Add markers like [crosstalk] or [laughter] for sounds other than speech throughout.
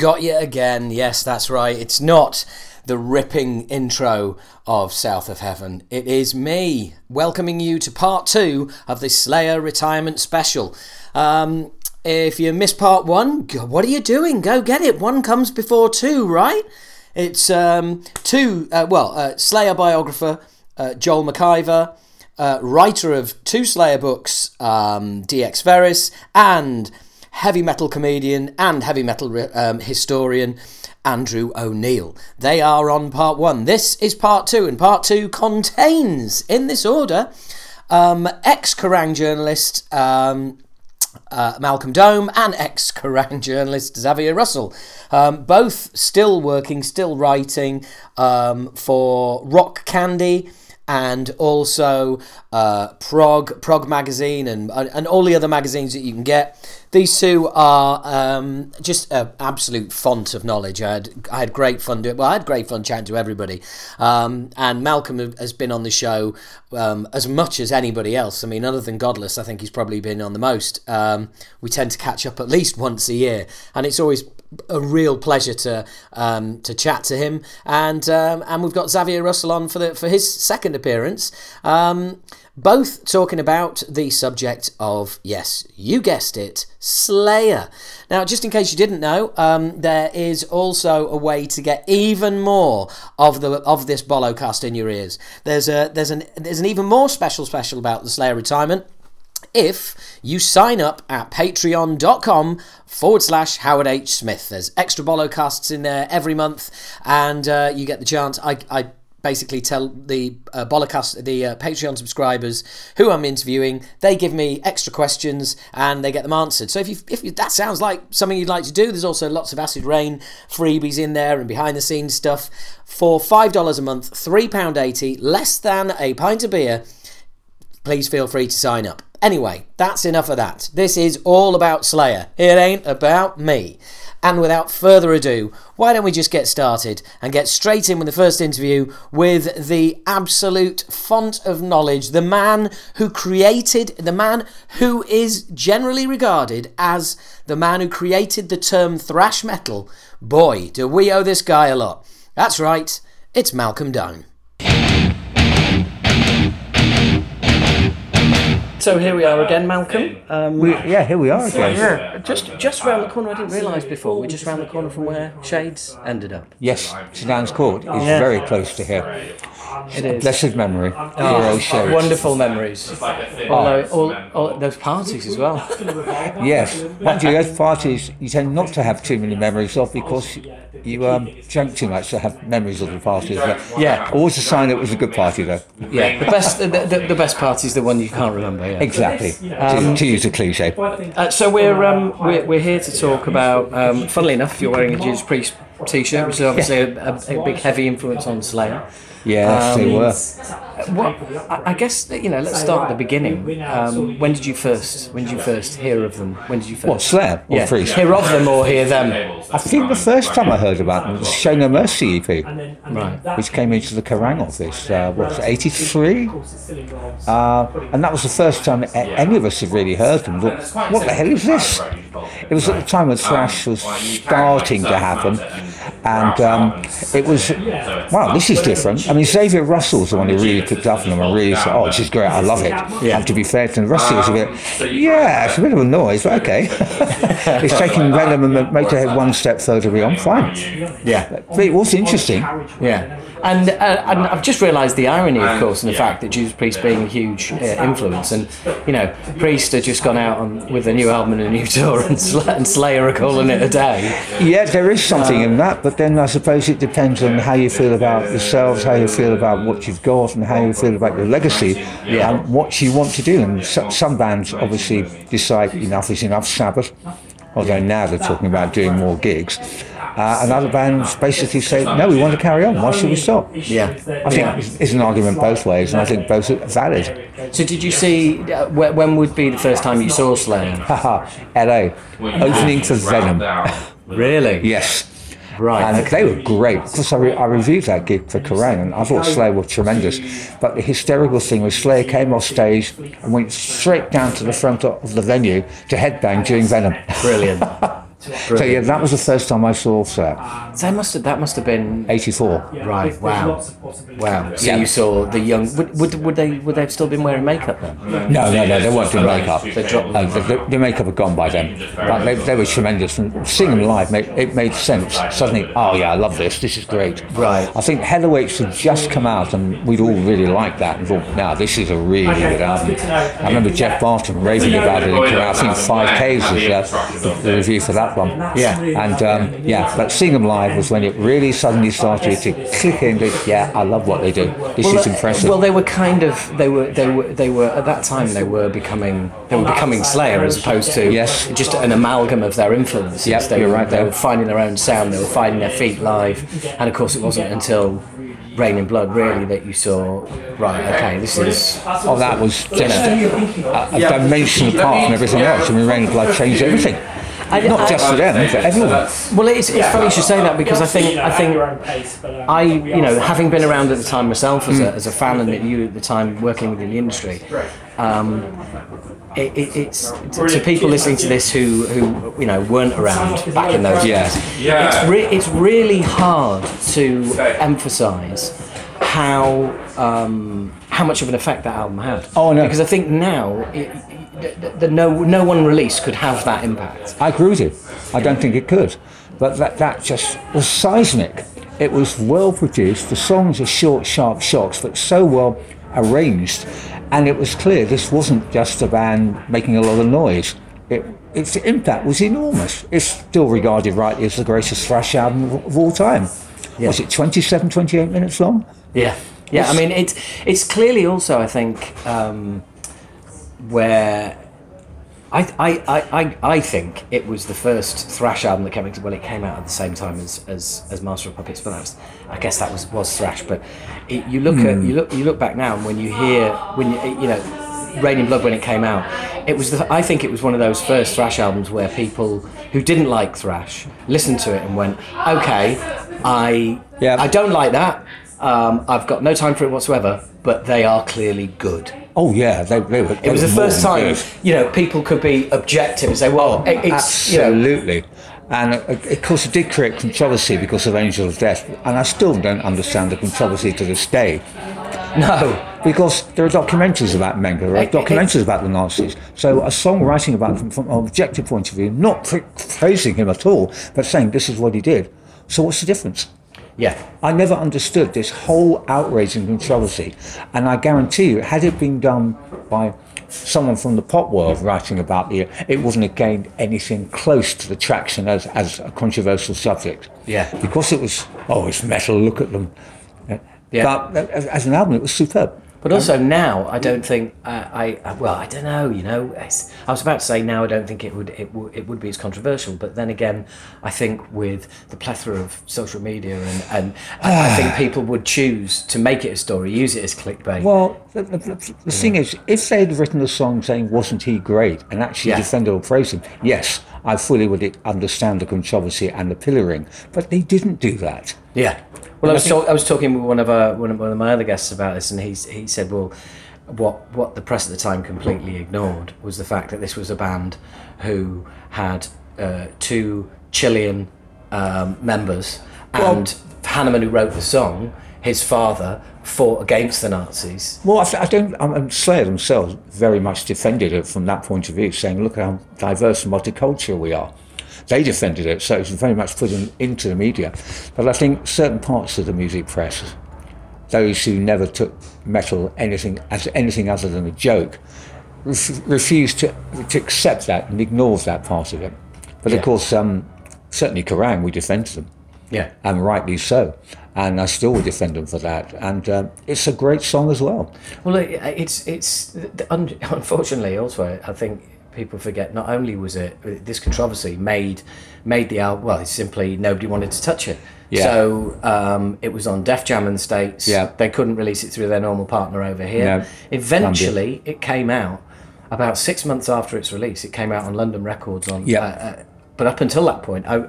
Got you again. Yes, that's right. It's not the ripping intro of South of Heaven. It is me welcoming you to part two of the Slayer retirement special. Um, if you missed part one, what are you doing? Go get it. One comes before two, right? It's um, two, uh, well, uh, Slayer biographer uh, Joel McIver, uh, writer of two Slayer books, um, DX Ferris, and heavy metal comedian and heavy metal um, historian Andrew O'Neill. They are on part one. This is part two, and part two contains, in this order, um, ex Kerrang journalist. Um, uh, Malcolm Dome and ex Kerrang [laughs] journalist Xavier Russell. Um, both still working, still writing um, for Rock Candy and also uh, Prog, magazine, and and all the other magazines that you can get. These two are um, just an absolute font of knowledge. I had I had great fun doing. Well, I had great fun chatting to everybody, um, and Malcolm has been on the show um, as much as anybody else. I mean, other than Godless, I think he's probably been on the most. Um, we tend to catch up at least once a year, and it's always a real pleasure to um, to chat to him, and um, and we've got Xavier Russell on for the for his second appearance. Um, both talking about the subject of yes, you guessed it, Slayer. Now, just in case you didn't know, um, there is also a way to get even more of the of this Bolocast in your ears. There's a there's an there's an even more special special about the Slayer retirement if you sign up at patreon.com forward slash Howard H. Smith. There's extra bolo casts in there every month, and uh, you get the chance. I, I basically tell the uh, Bolocast, the uh, Patreon subscribers who I'm interviewing, they give me extra questions and they get them answered. So if you, if you, that sounds like something you'd like to do, there's also lots of Acid Rain freebies in there and behind the scenes stuff for $5 a month, £3.80, less than a pint of beer. Please feel free to sign up. Anyway, that's enough of that. This is all about Slayer. It ain't about me. And without further ado, why don't we just get started and get straight in with the first interview with the absolute font of knowledge, the man who created, the man who is generally regarded as the man who created the term thrash metal. Boy, do we owe this guy a lot. That's right, it's Malcolm Dome. So here we are again, Malcolm. Um, We, yeah, here we are again. yeah, just just round the corner. I didn't realise before. We're just round the corner from where Shades ended up. Yes, St Anne's Court is Yeah. very close to here. It is. Blessed memory. Hero Shades. Wonderful memories. Although all, all those parties as well. [laughs] Yes. Mind you, those parties you tend not to have too many memories of because you um, drank too much to have memories of the parties. But Yeah. Always a sign that it was a good party, though. Yeah, the best the, the, the best party is the one you can't remember. Yeah. Exactly. to, to use a cliche. Uh, so we're um we're, we're here to talk about. Um, funnily enough, you're wearing a Judas Priest t-shirt, which is obviously a, a, a big heavy influence on Slayer. Yes, they Um, were. What I I guess you know. Let's start at the beginning. Um, when did you first? When did you first hear of them? When did you first? What, Slayer or yeah, Priest? hear of them or hear them? I think the first time I heard about them was Show No Mercy EP, Right. which came into the Kerrang office, uh, what was it, 83? Uh, and that was the first time any of us had really heard them. Thought, what the hell is this? It was at the time when thrash was starting to happen, and um, it was, wow, this is different. I mean, Xavier Russell's the one who really picked up on them and really said, oh, this is great, I love it. Yeah. And to be fair to the rest of it, was a bit, yeah, it's a bit of a noise, but okay. [laughs] it's taking Venom and Motorhead one step further beyond, fine. Yeah. But it was interesting. Yeah. And, uh, and I've just realised the irony, of course, and the fact that Judas Priest being a huge uh, influence, and you know, Priest had just gone out on, with a new album and a new [laughs] tour, and, Sl- and Slayer are calling it a day. Yeah, there is something in that, but then I suppose it depends on how you feel about yourselves, how you feel about what you've got, and how you feel about your legacy, Yeah. and what you want to do. And so, some bands obviously decide enough is enough, Sabbath, although now they're talking about doing more gigs. Uh, and other bands basically say, no, we want to carry on, why should we stop? Yeah. I think it's an argument both ways, and I think both are valid. So, did you see uh, when would be the first time you saw Slayer? [laughs] Haha, LA, opening for Venom. Really? Yes. Right. And they were great. Of course, I, re- I reviewed that gig for Kerrang, and I thought Slayer were tremendous. But the hysterical thing was Slayer came off stage and went straight down to the front of the venue to headbang during Venom. Brilliant. [laughs] So yeah, that was the first time I saw that. So that must have that must have been 84. right. Wow, wow. So Yeah. you saw the young. Would, would, would they would they have still been wearing makeup then? No, no, no, they weren't doing makeup. They dropped- Uh, the, the, the makeup had gone by then. But they, they were tremendous. And seeing them live, made, it made sense. Suddenly, oh yeah, I love this. This is great. Right. I think Hell Awaits had just come out and we'd all really liked that and thought, now this is a really good album. I remember Geoff Barton raving about it in I think 5Ks was uh, the, the review for that one. Yeah. And um, yeah, but seeing them live was when it really suddenly started to click in that, yeah, I love what they do. This is uh, impressive. Well, they were kind of they were they were they were at that time they were becoming they were becoming Slayer as opposed to Yes. just an amalgam of their influences. Yep, they you're were, right They there. were finding their own sound. They were finding their feet live, and of course it wasn't until Reign in Blood really that you saw right. Okay, this is Oh, that was just a, a dimension apart from everything else. I mean, Reign of Blood changed everything. I- Not just for them, for everyone. Well, it's, it's funny you should say that because I think I think I you know having been around at the time myself as a, as a fan and you at the time working within the industry, um, it, it, it's to, to people listening to this who who you know weren't around back in those Yeah. days. It's re- it's really hard to emphasise how um, how much of an effect that album had. Oh, no. Because I think now. It, the, no no one release could have that impact. I agree with you. I don't think it could. But that, that just was seismic. It was well produced. The songs are short, sharp shocks, but so well arranged. And it was clear this wasn't just a band making a lot of noise. It, its impact was enormous. It's still regarded rightly as the greatest thrash album of, of all time. Was it 27, 28 minutes long? Yeah, yeah. I mean, it's it's clearly also I think um, where I, I, I, I, think it was the first thrash album that came out. Well, it came out at the same time as, as, as Master of Puppets, but that was, I guess that was, was thrash. But it, you look at you look you look back now, and when you hear when you you know Reign in Blood when it came out, it was the, I think it was one of those first thrash albums where people who didn't like thrash listened to it and went, okay, I Yeah. I don't like that. Um, I've got no time for it whatsoever, but they are clearly good. Oh, yeah. They, they were, It was the first time, you know, people could be objective and say, well, it- it's, you know, Absolutely. And uh, of course, it did create controversy because of Angel of Death. And I still don't understand the controversy to this day. no. Because there are documentaries about Mengele, there are documentaries about the Nazis. So a song writing about them from an objective point of view, not praising him at all, but saying this is what he did. So what's the difference? Yeah. I never understood this whole outrage and controversy. And I guarantee you, had it been done by someone from the pop world writing about it, it wouldn't have gained anything close to the traction as, as a controversial subject. Yeah. Because it was, oh, it's metal, look at them. Yeah. But as, as an album, it was superb. But also now, I don't think uh, I, I. Well, I don't know. You know, I was about to say now. I don't think it would. It would. It would be as controversial. But then again, I think with the plethora of social media and and I, I think [sighs] people would choose to make it a story, use it as clickbait. Well, the, the, the, the thing is, if they had written a song saying, wasn't he great, and actually Yeah. defended or praised him, yes, I fully would understand the controversy and the pillaring. But they didn't do that. Yeah. Well, I was, I was talking with one of our, one of one of my other guests about this, and he he said, well, what what the press at the time completely ignored was the fact that this was a band who had uh, two Chilean um, members, and Hanneman, who wrote the song, his father fought against the Nazis. Well, I, I don't. Um, Slayer themselves very much defended it from that point of view, saying, "Look how diverse and multicultural we are." They defended it, so it was very much put in, into the media. But I think certain parts of the music press, those who never took metal anything as anything other than a joke, ref- refused to to accept that and ignores that part of it. But Yeah. of course, um, certainly Kerrang, we defended them Yeah. and rightly so. And I still would defend them for that. And uh, it's a great song as well. Well, it's it's [laughs] unfortunately also I think people forget. Not only was it this controversy made made the album. Well, it's simply nobody wanted to touch it. Yeah. So um, it was on Def Jam in the states. Yeah. They couldn't release it through their normal partner over here. No. Eventually, it came out about six months after its release. It came out on London Records. On Yeah. uh, uh, but up until that point, I,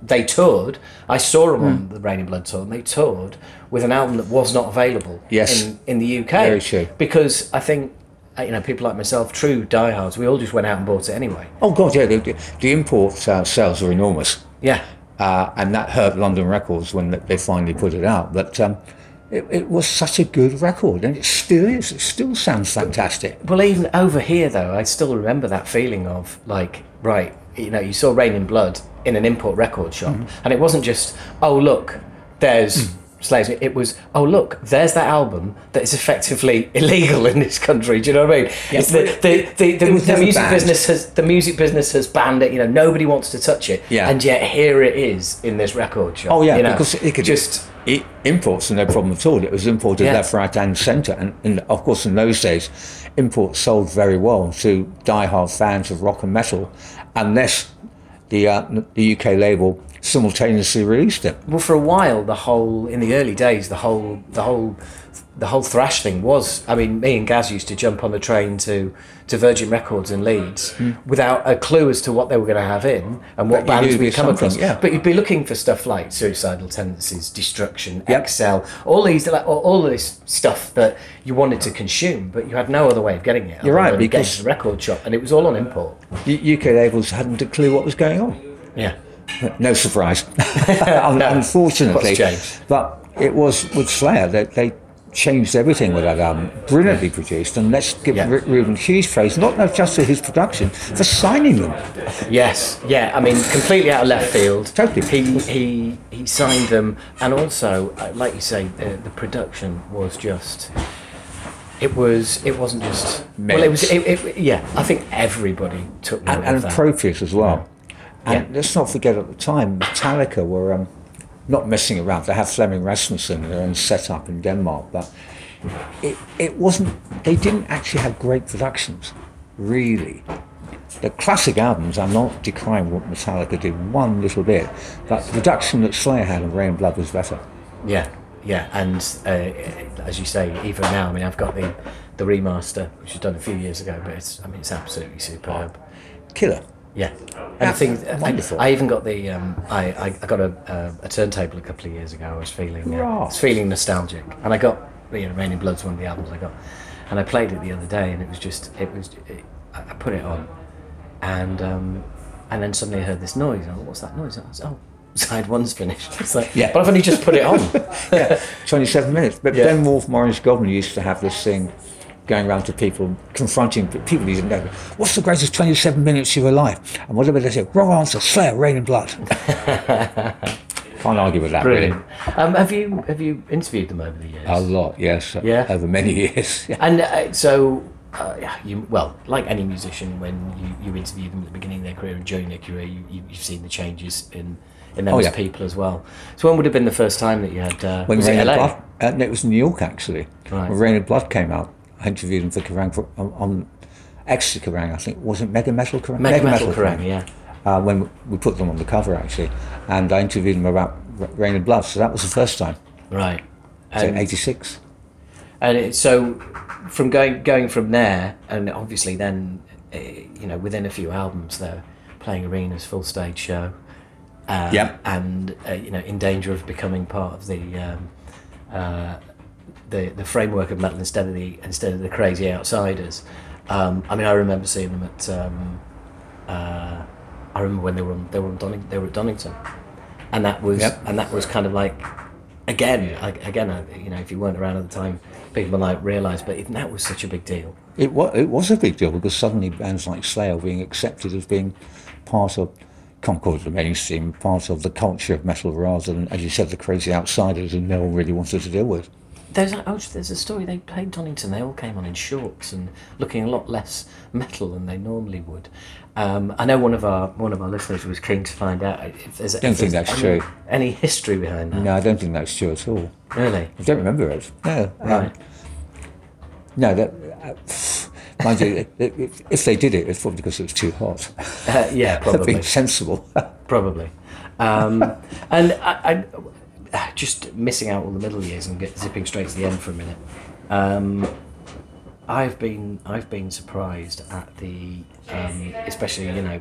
they toured. I saw them Hmm. on the Reign in Blood tour. And they toured with an album that was not available Yes. in, in the UK. Very true. Because I think you know, people like myself, true diehards, we all just went out and bought it anyway. Oh God, yeah, the, the- import uh, sales were enormous, Yeah. uh, and that hurt London Records when they finally put it out. But um, it, it was such a good record, and it still is. It still sounds fantastic. Well, even over here, though, I still remember that feeling of like, right, you know, you saw Reign in Blood in an import record shop, and it wasn't just, oh look, there's Slaves. It was, oh look, there's that album that is effectively [laughs] illegal in this country. Do you know what I mean? it's the the, the, the, the music banned. business has the music business has banned it. You know, nobody wants to touch it, Yeah. and yet here it is in this record shop. Oh yeah, you know? because it could just it, imports are no problem at all. It was imported Yeah. left, right, and centre, and, and of course in those days, imports sold very well to die-hard fans of rock and metal, unless the uh, the UK label simultaneously released it. well for a while the whole in the early days the whole the whole the whole thrash thing was i mean me and gaz used to jump on the train to to virgin records in leeds hmm. without a clue as to what they were going to have in and what bands we'd come across yeah. but you'd be looking for stuff like suicidal tendencies destruction Yep. excel all these like, all, this stuff that you wanted to consume but you had no other way of getting it You're right, because- to the record shop and it was all on import UK labels hadn't a clue what was going on. yeah [laughs] No surprise, [laughs] Un- unfortunately. But it was with Slayer that they changed everything with that album. Brilliantly produced, and let's give Yeah. Ru- Rubin huge praise, not not just for his production, for signing them. Yes, yeah. I mean, completely out of left field. Totally. He he he signed them, and also, uh, like you say, the, the production was just. It was. It wasn't just. Well, it was. It, it, yeah, I think everybody took note and, and appropriate as well. And Yeah. let's not forget at the time, Metallica were um, not messing around. They had Flemming Rasmussen, in their own setup in Denmark, but it, it wasn't, they didn't actually have great productions, really. The classic albums, I'm not decrying what Metallica did one little bit, but the production that Slayer had on Reign Blood was better. Yeah, yeah, and uh, as you say, even now, I mean, I've got the the remaster, which was done a few years ago, but it's. I mean, it's absolutely superb. Killer. Yeah, and the thing, I, wonderful. I even got the um, I, I I got a, a a turntable a couple of years ago. I was feeling uh, I was feeling nostalgic, and I got you know Reign in Blood's one of the albums I got, and I played it the other day, and it was just it was it, I put it on, and um, and then suddenly I heard this noise. I thought, what's that noise? I was, oh, [laughs] side one's finished. [laughs] It's like, Yeah. but I've only just put it on. [laughs] yeah, 27 minutes. But Yeah. Ben Wolf, Maurice Goblin used to have this thing going around to people, confronting people who didn't know. What's the greatest 27 minutes of your life? And whatever they say, wrong answer, Slayer, Reign and Blood. [laughs] Can't argue with that, Brilliant. really. Um, have you have you interviewed them over the years? A lot, yes. Yeah. Over many [laughs] years. And uh, so, uh, yeah, you well, like any musician, when you, you interview them at the beginning of their career and during their career, you, you, you've seen the changes in in them Oh, as yeah. people as well. So, when would have been the first time that you had? Uh, When was it LA? Blood, uh, no, it was in New York actually. Right. When Reign and Blood came out, I interviewed him for Kerrang for, on, on Extra Kerrang, I think. Was it Mega Metal Kerrang? Mega Metal Kerrang, yeah. uh, when we put them on the cover actually, and I interviewed them about Reign and Blood. So that was the first time, Right. so And, '86. and it, so, from going going from there, and obviously then, uh, you know, within a few albums, they're playing arenas, full stage show. Uh, Yep. And uh, you know, in danger of becoming part of the um, uh, the the framework of metal instead of the instead of the crazy outsiders. Um, I mean, I remember seeing them at. Um, uh, I remember when they were on, they were on Donning, they were at Donington, and that was Yep. and that was kind of like again like, again uh, you know if you weren't around at the time people might realise but even that was such a big deal It was it was a big deal because suddenly bands like Slayer were being accepted as being part of, the mainstream, part of the culture of metal rather than, as you said, the crazy outsiders who no one really wanted to deal with. There's a, oh, there's a story they played Donington. They all came on in shorts and looking a lot less metal than they normally would. Um, I know one of our one of our listeners was keen to find out if there's. Don't if think there's that's any, true. Any history behind that? No, I don't think that's true at all. Really? I don't remember it. No. um, Right. no, that. Uh, mind you, if they did it, it's probably because it was too hot. Uh, yeah, [laughs] probably. Being sensible. [laughs] Probably. Um, [laughs] and I, I, [sighs] just missing out on the middle years and get zipping straight to the end for a minute. Um, I've been I've been surprised at the, um, especially you know,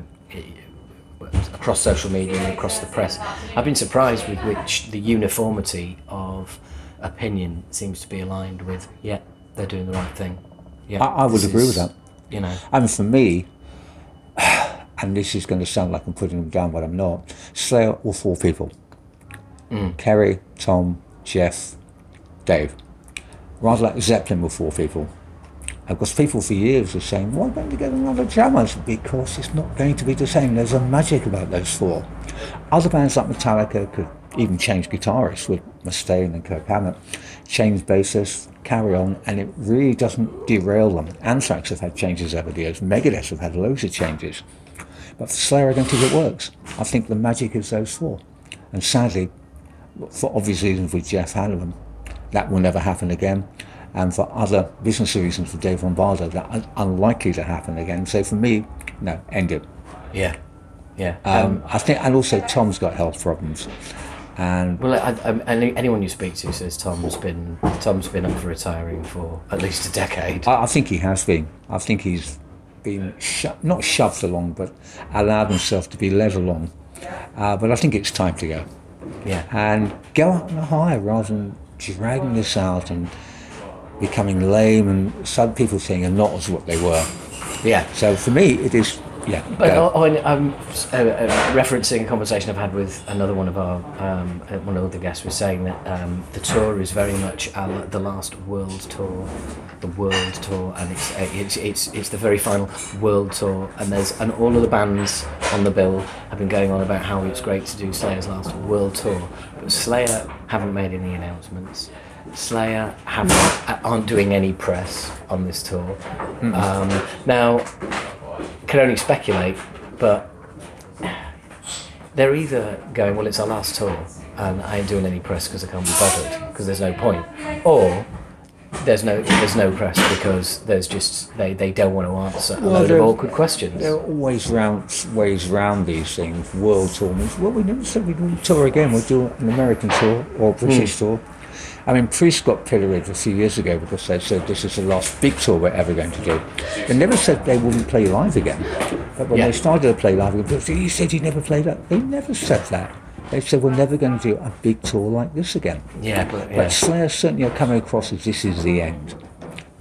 across social media and across the press. I've been surprised with which the uniformity of opinion seems to be aligned with. Yeah, they're doing the right thing. yeah, I, I would agree is, with that. You know, And for me, [sighs] and this is going to sound like I'm putting them down, but I'm not. Slayer, all four people: Mm. Kerry, Tom, Jeff, Dave. Rather like Zeppelin with four people. Because people for years were saying, why don't you get another drummer? Because it's not going to be the same. There's a magic about those four. Other bands like Metallica could even change guitarists with Mustaine and Kirk Hammett, change bassists, carry on, and it really doesn't derail them. Anthrax have had changes over the years. Megadeth have had loads of changes. But for Slayer, I don't think it works. I think the magic is those four. And sadly, for obvious reasons with Jeff Hanneman, that will never happen again. And for other business reasons for Dave Lombardo, that is unlikely to happen again. So for me, no, end it. yeah, yeah. Um, I think, and also Tom's got health problems. And Well, I, I, any, anyone you speak to says Tom's been Tom's been up for retiring for at least a decade. I, I think he has been. I think he's been sho- not shoved along, but allowed himself to be led along. Uh, but I think it's time to go. Yeah, and go up on a high rather than dragging this out and becoming lame and some people saying are not as what they were. yeah. So for me, it is, yeah. But oh, I'm uh, uh, referencing a conversation I've had with another one of our um, uh, one of the guests was saying that um, the tour is very much uh, the last world tour, the world tour, and it's it's it's it's the very final world tour. And there's and all of the bands on the bill have been going on about how it's great to do Slayer's last world tour, but Slayer haven't made any announcements. Slayer haven't, aren't doing any press on this tour. Um, now, can only speculate, but they're either going, well, it's our last tour, and I ain't doing any press because I can't be bothered because there's no point, or there's no there's no press because there's just they, they don't want to answer a Well, load of awkward questions. There are always round, ways round these things. World tour means, well, we never said we'd do tour again. We'll do an American tour or a British hmm. tour. I mean, Priest got pilloried a few years ago because they said this is the last big tour we're ever going to do. They never said they wouldn't play live again. But when Yeah. they started to play live again, said, you said you never played that. They never said that. They said we're never going to do a big tour like this again. Yeah, but yeah. But Slayer certainly are coming across as this is the end.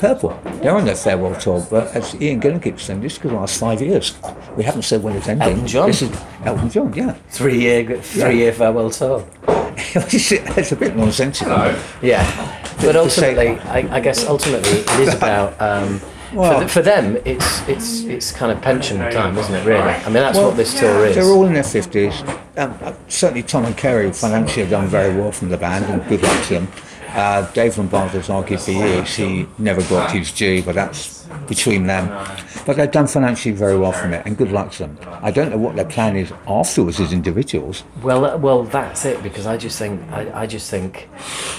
Purple, they're on their farewell tour, but as Ian Gillan keeps saying, this could last five years. We haven't said when it's ending. Elton John. This is Elton John, yeah. three year three year farewell tour. [laughs] it's a bit nonsensical. Yeah, but ultimately, I, I guess ultimately it is about. Um, Well- for, th- for them, it's it's it's kind of pension time, isn't it? Really, I mean that's what this tour is. They're all in their 50s. Um, uh, certainly Tom and Kerry financially have done very well from the band, and good luck to them. Uh, Dave Lombardo's argued for years he never got his due, but that's between them. But they've done financially very well from it, and good luck to them. I don't know what their plan is afterwards as individuals. Well, uh, well, that's it because I just think I, I just think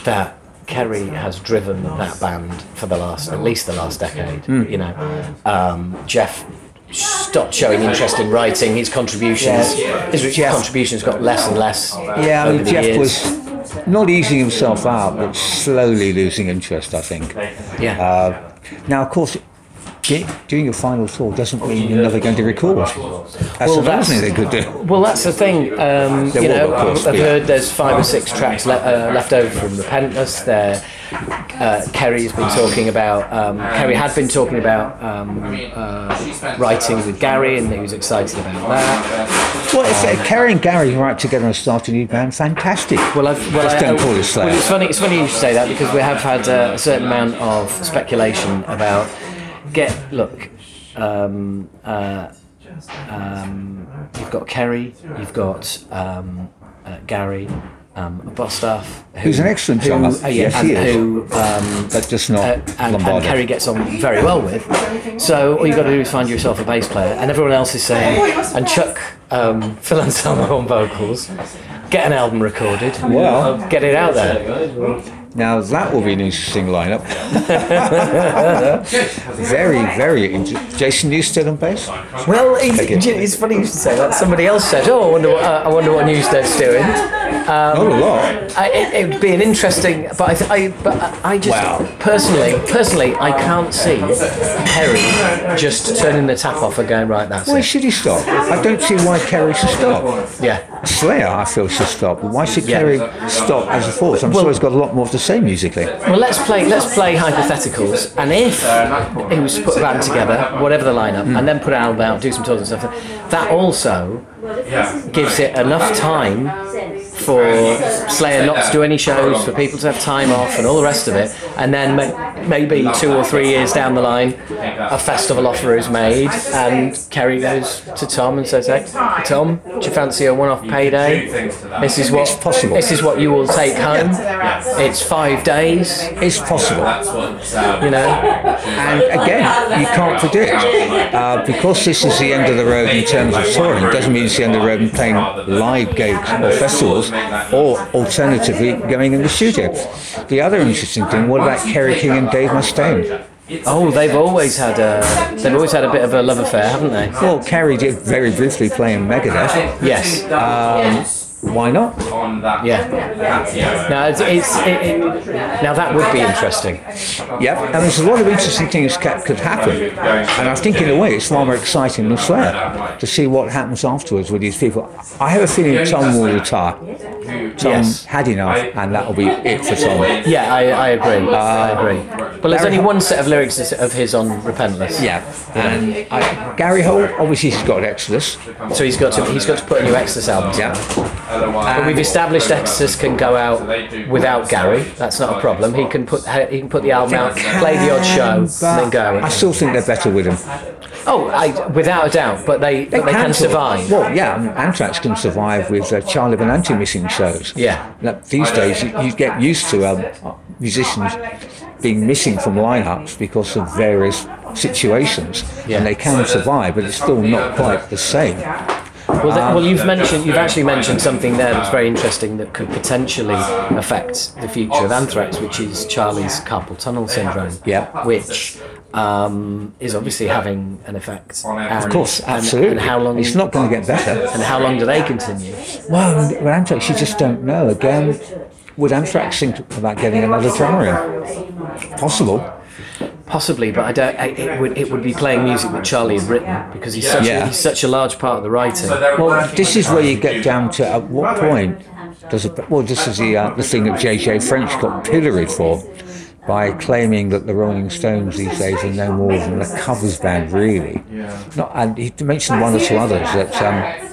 that Kerry has driven that band for the last at least the last decade. You know, um, Jeff stopped showing interest in writing. His contributions, his Jeff- contributions got less and less. Yeah, I mean, the Jeff years. was not easing himself out, but slowly losing interest, I think. Yeah. Uh, now, of course, ge- doing your final tour doesn't mean you're never going to record. That's Well, another that's- thing they could do. Well, that's the thing. Um, you know, of course, I've be. heard there's five or six tracks le- uh, left over from Repentless. There, uh, Kerry's been talking about. Um, Kerry had been talking about um, uh, writing with Gary, and he was excited about that. Well, if uh, Kerry and Gary write together and start a new band, fantastic. Well, I've, well, Just I, don't I- call it well, it's funny. It's funny you should say that because we have had uh, a certain amount of speculation about. Get look. Um, uh, um, you've got Kerry. You've got um, uh, Gary. Um, Bostaph, who, Who's an excellent who, uh, yeah, Yes, and he is. who um, But just not uh, and, and Kerry gets on very well with. So all you got to do is find yourself a bass player, and everyone else is saying, and chuck um, [laughs] Phil Anselmo on vocals, get an album recorded, Well- get it out there. Now that will be an interesting lineup. [laughs] very, very interesting. Jason Newsted on bass. Well, it's, it's funny you should say that. Somebody else said, "Oh, I wonder, what, uh, I wonder what Newsted's doing." Um, Not a lot. I, it, it would be an interesting, but I, th- I but I I just Wow. personally, personally, I can't see Kerry just turning the tap off and going right. That's Why it. should he stop? I don't see why Kerry should stop. Yeah. Slayer, I feel, should stop. Why should Yeah. Kerry stop as a force? I'm Well- sure he's got a lot more to say musically. Well, let's play. Let's play hypotheticals, and if he was to put a band together, whatever the lineup, hmm. and then put an album out, do some tours and stuff, that also gives it enough time for Slayer not to do any shows, for people to have time off, and all the rest of it, and then ma- maybe two or three years down the line, a festival offer is made, and Kerry goes to Tom and says, "Hey, Tom, do you fancy a one-off payday? This is what It's possible. This is what you will take home. It's five days." It's possible. you know. And again, you can't predict. Uh, because this is the end of the road in terms of touring, doesn't mean it's the end of the road in playing live gigs or festivals, or alternatively going in the studio. The other interesting thing, what about Kerry King and Dave Mustaine? Oh, they've always had a they've always had a bit of a love affair, haven't they? Well, Kerry did very briefly play in Megadeth. Yes. Um, Why not? Yeah. Now it's, it's it, it, now that would be interesting. Yep, and there's a lot of interesting things that could happen. And I think in a way it's far more exciting than Slayer to see what happens afterwards with these people. I have a feeling Tom will retire. Tom Yes. had enough, and that'll be it for Tom. Yeah, I, I agree. I agree. But there's only one set of lyrics of his on Repentless. Yeah, and I, Gary Holt, obviously he's got Exodus. So he's got to he's got to put a new Exodus album. Yeah, But we've established Exodus can go out without Gary. That's not a problem. He can put he can put the album out, play the odd show, and then go. I still think they're better with him. Oh, I, without a doubt. But they but they can survive. Well, yeah, Anthrax can survive with uh, Charlie Benante missing shows. Yeah. Now, these days, you, you get used to um, musicians being missing from lineups because of various situations, Yeah. and they can survive, but it's still not quite the same. Well, th- well, you've mentioned you've actually mentioned something there that's very interesting that could potentially affect the future of Anthrax, which is Charlie's carpal tunnel syndrome. Yeah. Which um, is obviously having an effect. And, Of course, and- absolutely. And, how long? It's not going to get better. And how long do they continue? Well, with Anthrax, you just don't know. Again, would Anthrax think about getting another drummer? Possible. Possibly, but I don't. I, it would it would be playing music that Charlie had written because he's such Yeah. a, he's such a large part of the writing. Well, this is where you get down to at what point does it? Well, this is the uh, the thing that Jay Jay French got pilloried for by claiming that the Rolling Stones these days are no more than a covers band, really. Not, and he mentioned one or two others that. Um,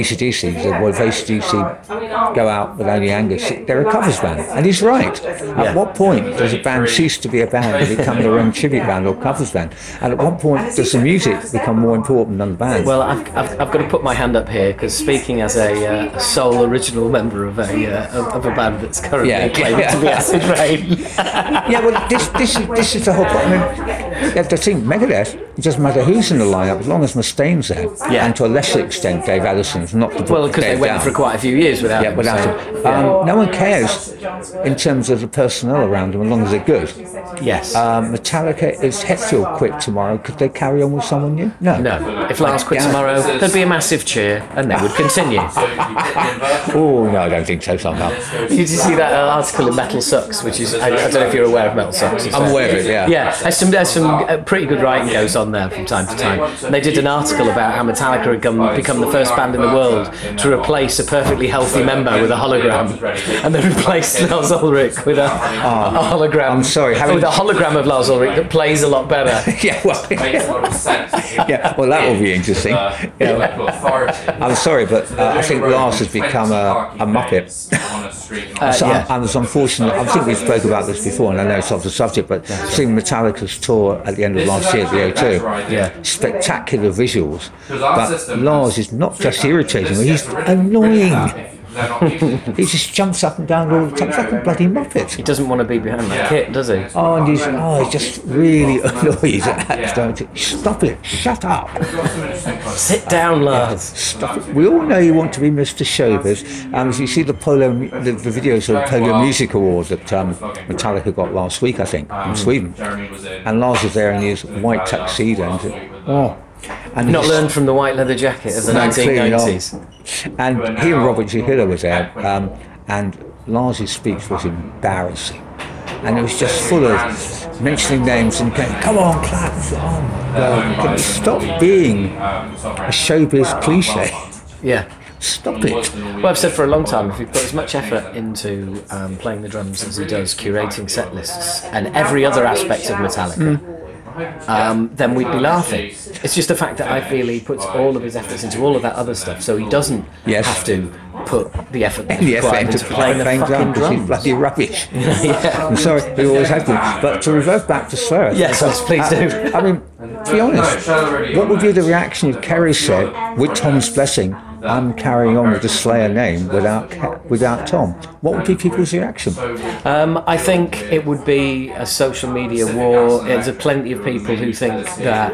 ACDC, the well, if ACDC go out with only Angus, they're a covers band. And he's right. At what point does a band cease to be a band and become their own tribute band or covers band? And at what point does the music become more important than the band? Well, I've, I've, I've got to put my hand up here because speaking as a, uh, a sole original member of a uh, of, of a band that's currently Yeah. claiming to be [laughs] Acid Rain. Yeah, well, this this is this is the whole point. I mean, yeah, the thing, Megadeth, it doesn't matter who's in the lineup as long as Mustaine's there, Yeah. and to a lesser extent, Dave Ellefson's not to well, because they went down. for quite a few years without yeah, him. without so- him. Um, no one cares in terms of the personnel around them as long as they're good. yes. Um, Metallica, is Hetfield quit tomorrow? Could they carry on with someone new? No. no, if Lars quit tomorrow, there'd be a massive cheer, and they would continue. [laughs] Oh no, I don't think so. Somehow. Did you see that article in Metal Sucks, which is I, I don't know if you're aware of Metal Sucks. I'm aware of it. Yeah. Yeah, there's some there's some uh, pretty good writing goes on there from time to time. And they did an article about how Metallica had come, become the first band in the world to replace a perfectly healthy member with a hologram, and they replaced Lars Ulrich with a, a hologram. Oh, I'm sorry, having- with a hologram of Lars Ulrich that plays a lot better. [laughs] Yeah. Well. [laughs] yeah. Well, that will be interesting. Yeah. I'm sorry, but uh, I think Lars has become a, a muppet. So [laughs] yeah. I, I was unfortunate. I think we spoke about this before, and I know it's off the subject, but seeing Metallica's tour at the end of last year at the O2, Yeah. spectacular visuals. But Lars is not just irritating; he's annoying. [laughs] He just jumps up and down all the time. It's like a bloody muppet. He doesn't want to be behind that kit, does he? Oh, and he's, oh, he's just really annoyed at don't it? Stop it! Shut up! Sit down, Lars. Stop it. We all know you want to be Mr. Showbiz. Um, as you see the polo, the, the videos of the Polar Music Awards that um, Metallica got last week, I think, in Sweden. And Lars was there in his white tuxedo. And, oh, And Not learned from the white leather jacket of the No, clearly not. 1990s. And he and Robert Trujillo was there, um, and Lars's speech was embarrassing. And it was just full of mentioning names and going, come on, clap. God, can stop being a showbiz cliche? Yeah. Stop it. Well, I've said for a long time, if he put as much effort into um, playing the drums as he does curating set lists and every other aspect of Metallica, um, then we'd be laughing. It's just the fact that I feel he puts all of his efforts into all of that other stuff, so he doesn't Yes. have to put the effort The effort into playing the fucking drums, bloody rubbish. [laughs] yeah. I'm sorry, he always has been. But to revert back to Sir, Yes, yes, please do. I mean, to be honest, what would be the reaction if Kerry said, with Tom's blessing, I'm carrying on with the Slayer name without without Tom? What would be people's reaction? Um, I think it would be a social media war. There's a plenty of people who think that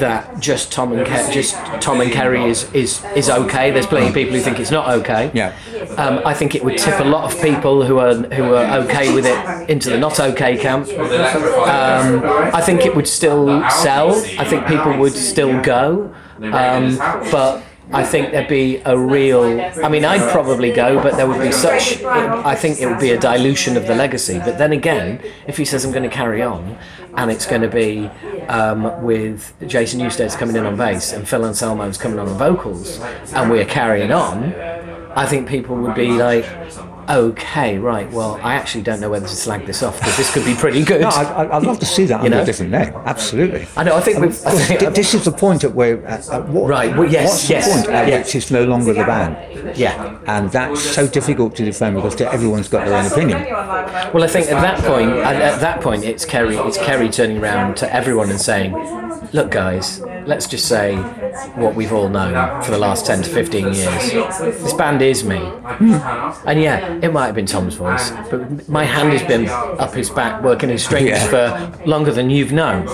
that just Tom and Ke- just Tom and Kerry is, is is okay. There's plenty of people who think it's not okay. Yeah. Um, I think it would tip a lot of people who are who are okay with it into the not okay camp. Um, I think it would still sell. I think people would still go, um, but. I think there'd be a real. I mean, I'd probably go, but there would be such. I think it would be a dilution of the legacy. But then again, if he says I'm going to carry on, and it's going to be um, with Jason Newsted's coming in on bass and Phil Anselmo's coming on on vocals, and we're carrying on, I think people would be like, okay, right, well, I actually don't know whether to slag this off because this could be pretty good. No, I, I'd love to see that under know? a different name. Absolutely. I know, I think we've. I think, thi- this is the point at where, at, at what, Right, well, yes, what's yes, the point at yeah. which it's no longer the band? yeah. And that's so difficult to defend because everyone's got their own opinion. Well, I think at that point, at, at that point, it's Kerry, it's Kerry turning around to everyone and saying, "Look, guys, let's just say what we've all known for the last ten to fifteen years. This band is me, hmm. and yeah, it might have been Tom's voice, but my hand has been up his back, working his strings Yeah. for longer than you've known.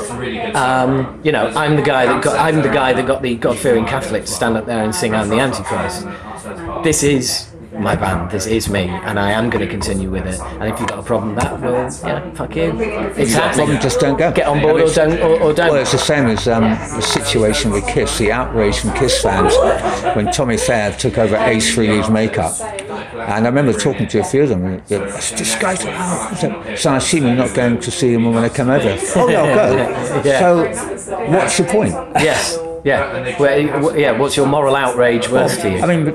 Um, you know, I'm the guy that got, I'm the guy that got the God-fearing Catholic to stand up there and sing "I'm the Antichrist." This is my band. This is me, and I am going to continue with it. And if you've got a problem that, will, yeah, fuck you. It's If you've got a happening. problem, just don't go. Get on board or don't, or, or don't. Well, it's the same as um, the situation with Kiss, the outrage from Kiss fans when Tommy Thayer took over Ace Frehley's makeup. And I remember talking to a few of them, it's disgraceful. Oh, so- I assume you're not going to see them when they come over. [laughs] Oh, yeah, I'll go. Yeah. So what's your point? yes. Yeah. Well, yeah. What's your moral outrage worth to you? I mean,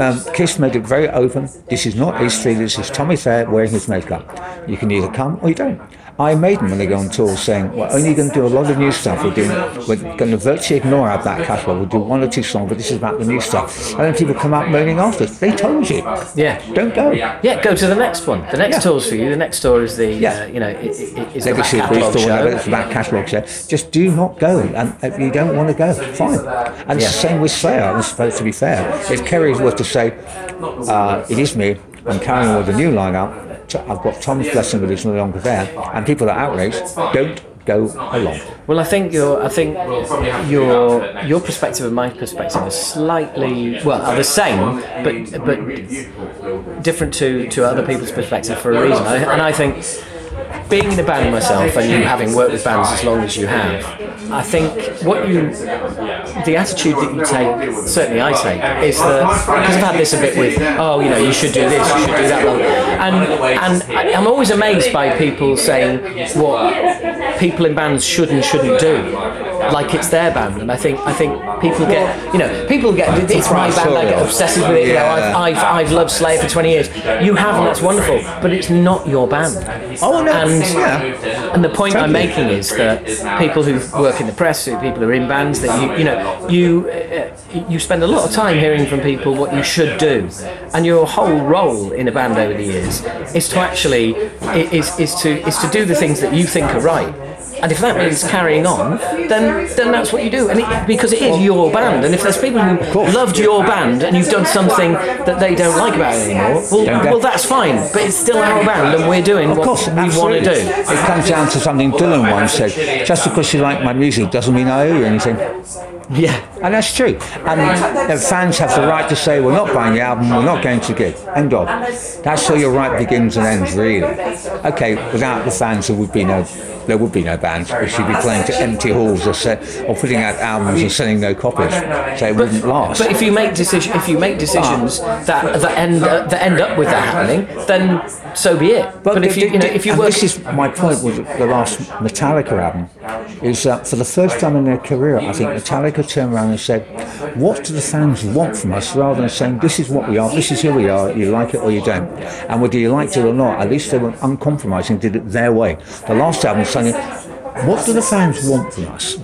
um, Kiss made it very open. This is not Ace Frehley, this is Tommy Thayer wearing his makeup. You can either come or you don't. I made them when they go on tour saying, we're only going to do a lot of new stuff. We're, doing, we're going to virtually ignore our back catalogue. We'll do one or two songs, but this is about the new stuff. And then people come out moaning after. They told you. yeah. Don't go. Yeah, go to the next one. The next Yeah. tour's for you. The next tour is the, Yeah. uh, you know, it, it, it's the back catalogue whatever, show. it's about catalogue show. Just do not go. And if you don't want to go, fine. And it's the same with Slayer, I'm supposed to be fair. If Kerry was to say, uh, it is me, I'm carrying on with the new lineup, I've got Tom's blessing, but it's no longer there, and people are outraged, don't go along. Well, I think your I think your your perspective and my perspective are slightly well are the same, but but different to to other people's perspective for a reason. And I think being in a band myself and you having worked with bands as long as you have, I think what you the attitude that you take, certainly I take, is that because I've had this a bit with, oh, you know, you should do this, you should do that, and and I'm always amazed by people saying what people in bands should and shouldn't do, like it's their band, and I think I think people get, you know, people get it's my band, I get obsessive with it. You know, I've, I've I've loved Slayer for 20 years. You have, and that's wonderful, but it's not your band. Oh, no, and yeah. and the point I'm making is that people who work in the press, who people who are in bands, that you you know you uh, you spend a lot of time hearing from people what you should do, and your whole role in a band over the years is to actually is is to is to do the things that you think are right. And if that means carrying on, then then that's what you do. And it, because it is your band, and if there's people who loved your band and you've done something that they don't like about it anymore, well, well that's fine. But it's still our band, and we're doing Of what course, we want to do. It comes down to something Dylan once said, just because you like my music doesn't mean I owe you anything. Yeah. And that's true. And the fans have the right to say, we're not buying the album, we're not going to gig. End of. That's where your right begins and ends, really. Okay, without the fans, there would be no there would be no bands. We should be playing to empty halls or, set, or putting out albums and selling no copies, so it wouldn't last. But if you make decision, if you make decisions that that end uh, that end up with that happening, then so be it. But, if you you know if you and work, this is my point with the last Metallica album, is that for the first time in their career, I think Metallica turned around and said, "What do the fans want from us?" Rather than saying, "This is what we are. This is who we are. You like it or you don't." And whether you liked it or not, at least they were uncompromising, did it their way. The last album, saying, "What do the fans want from us?"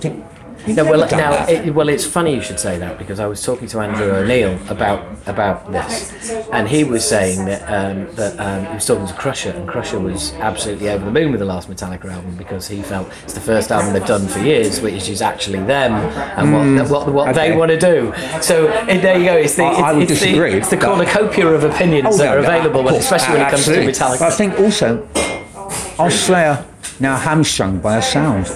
You've No, well, now, it, well, it's funny you should say that because I was talking to Andrew O'Neill about about this, and he was saying that um, that um, he was talking to Crusher, and Crusher was absolutely over the moon with the last Metallica album because he felt it's the first album they've done for years, which is actually them and what what, what they want to do. So eh, there you go. It's the I- I would it's, disagree, the, it's the cornucopia of opinions Oh, that no, are available, course, especially when it comes to. Metallica. But I think also, are Slayer now hamstrung by a sound?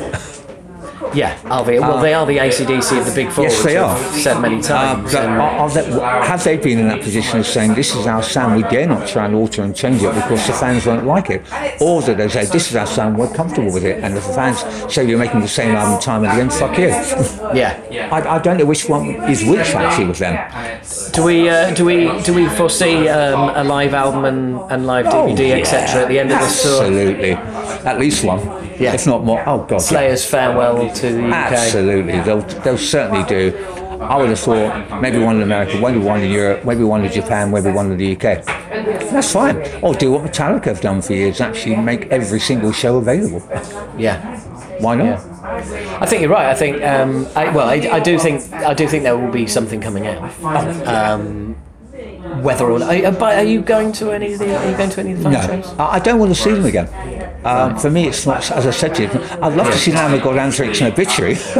Yeah, are they? Well, they are the ACDC of the Big Four, Yes, they are. said many Uh, times. but are- are they- have they been in that position of saying this is our sound, we dare not try and alter and change it because the fans won't like it? Or do they say this is our sound, we're comfortable with it, and if the fans say you're making the same album time and again, fuck you. [laughs] yeah. I, I don't know which one is which actually with them. Do we uh, do we do we foresee um, a live album and, and live DVD Oh, etc. at the end of this tour? Absolutely, at least one, Yeah. if not more. Oh God, yeah. Farewell to the UK. Absolutely, they'll, they'll certainly do. I would have thought maybe one in America, maybe one in Europe, maybe one in Japan, maybe one in the UK. That's fine. Or do what Metallica have done for years, actually make every single show available. Yeah, Why not? I think you're right. I think um, I, well, I, I do think I do think there will be something coming out. Um, whether or not, are, are you going to any of the are you going to any of the No, shows? I don't want to see them again. Um, for me, it's not, as I said to you, I'd love to see Lamb of God Anthrax and Obituary, [laughs]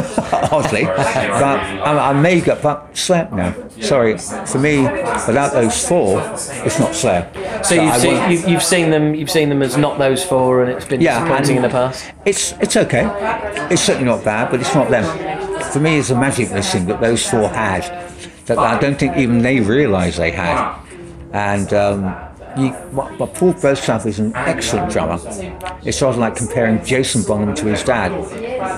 oddly, but I, I may go, but Slayer, no. Sorry, for me, without those four, it's not Slayer. So I you've seen, you've, you've seen them you've seen them as not those four, and it's been Yeah, disappointing in the past. It's it's okay. It's certainly not bad, but it's not them. For me, it's a magic missing that those four had that I don't think even they realised they had. And um, you, but but Paul Bostaph is an excellent drummer. It's sort of like comparing Jason Bonham to his dad.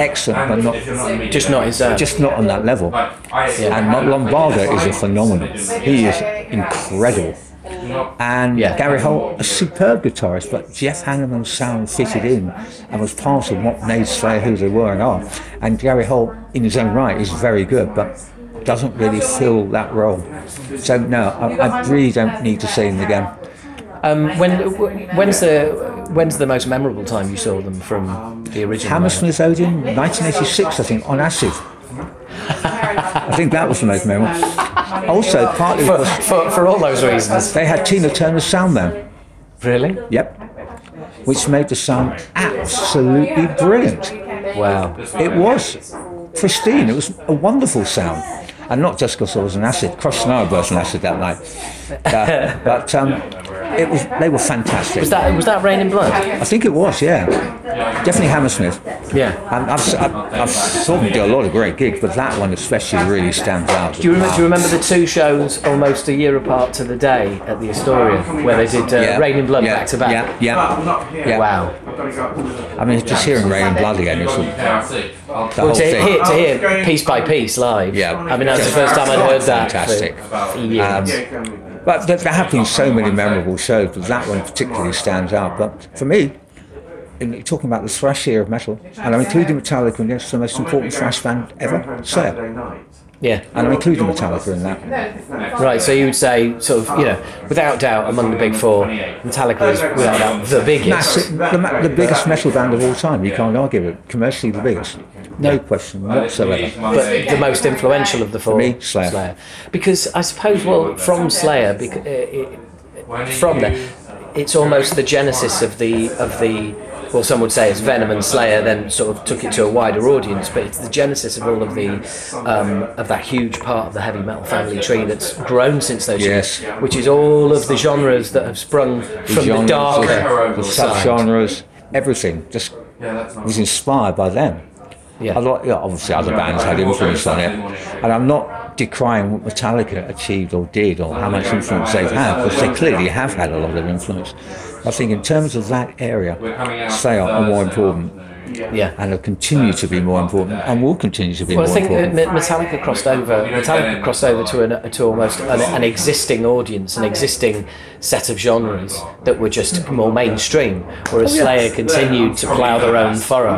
Excellent, but not Just not his. Uh, just not on that level. And Mark Lombardo is a phenomenon. He is incredible. And Yeah. Gary Holt, a superb guitarist, but Jeff Hanneman's sound fitted in and was part of what made Slayer who they were and are. And Gary Holt, in his own right, is very good, but doesn't really fill that role. So no, I, I really don't need to see him again. Um, when when's the when's the most memorable time you saw them from the original? Hammersmith Odeon, 1986, I think, on acid. I think that was the most memorable. [laughs] Also, partly for, because for, for all those reasons. they had Tina Turner's sound man. Really? Yep. Which made the sound absolutely brilliant. Wow. It was pristine. It was a wonderful sound. And not just because I was an acid. Cross and I were an acid that night. [laughs] Uh, but um, it was. They were fantastic. Was that was that Reign in Blood? I think it was, yeah. Definitely Hammersmith. Yeah. And I've, I've, I've saw them do a lot of great gigs, but that one especially really stands out. Do you, remember, do you remember the two shows almost a year apart to the day at the Astoria where they did uh, Yeah. Reign in Blood yeah. back to back? Yeah, yeah. yeah. Wow. I mean, just hearing Reign and Blood again, the Well, to hear, to hear piece by piece live. Yeah. I mean, that's the first time I'd heard that. for- Fantastic. For years. Um, but there, there have been so many memorable shows, but that one particularly stands out. But for me, in talking about the thrash era of metal, and I'm including Metallica in this, the most important thrash band ever, Slayer. yeah. And I'm including Metallica in that. Right, so you would say, sort of, you know, without doubt, among the big four, Metallica is without doubt the biggest. Massive, the, the biggest metal band of all time, you can't argue it. Commercially, the biggest. No question whatsoever. but the most influential of the four. me, Slayer. Because I suppose, well, from Slayer, because, uh, it, from there, it's almost the genesis of the of the. Well, some would say it's Venom and Slayer, then sort of took it to a wider audience. But it's the genesis of all of the um, of that huge part of the heavy metal family tree that's grown since those Yes. years, which is all of the genres that have sprung from the genres, darker the side. subgenres, everything just was inspired by them. Yeah. A lot, yeah, obviously, other bands had influence on it, and I'm not decrying what Metallica achieved or did or how much influence they've had, because they clearly have had a lot of influence. I think in terms of that area, Slayer are more important Yeah. and will continue to be more important, and will continue to be Well, I more think uh, important. Me- Metallica crossed over. Metallica crossed over to an, to almost an, an existing audience, an existing set of genres that were just more mainstream, whereas Slayer continued to plough their own furrow.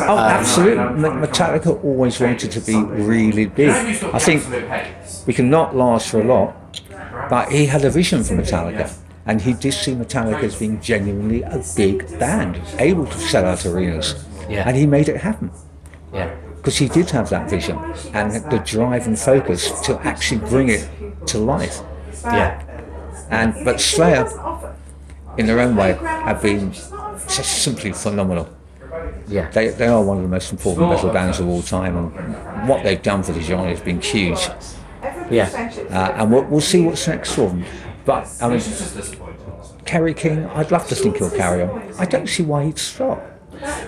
Oh, absolutely. Metallica always wanted to be really big. I think we can not last for a lot, but he had a vision for Metallica. And he did see Metallica as being genuinely a big band, able to sell out arenas. Yeah. And he made it happen. Yeah, Because he did have that vision and the drive and focus to actually bring it to life. yeah, And but Slayer, in their own way, have been just simply phenomenal. yeah. They, they are one of the most important metal bands of all time, and what they've done for the genre has been huge. Yeah. Uh, and we'll, we'll see what's next for them. But I mean, Kerry King, I'd love to think he'll carry on. I don't see why he'd stop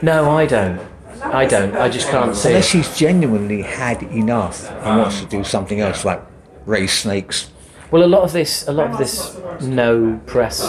No, I don't. I don't. I just can't see unless he's genuinely had enough and wants to do something else, like raise snakes. Well, a lot of this, a lot of this, no press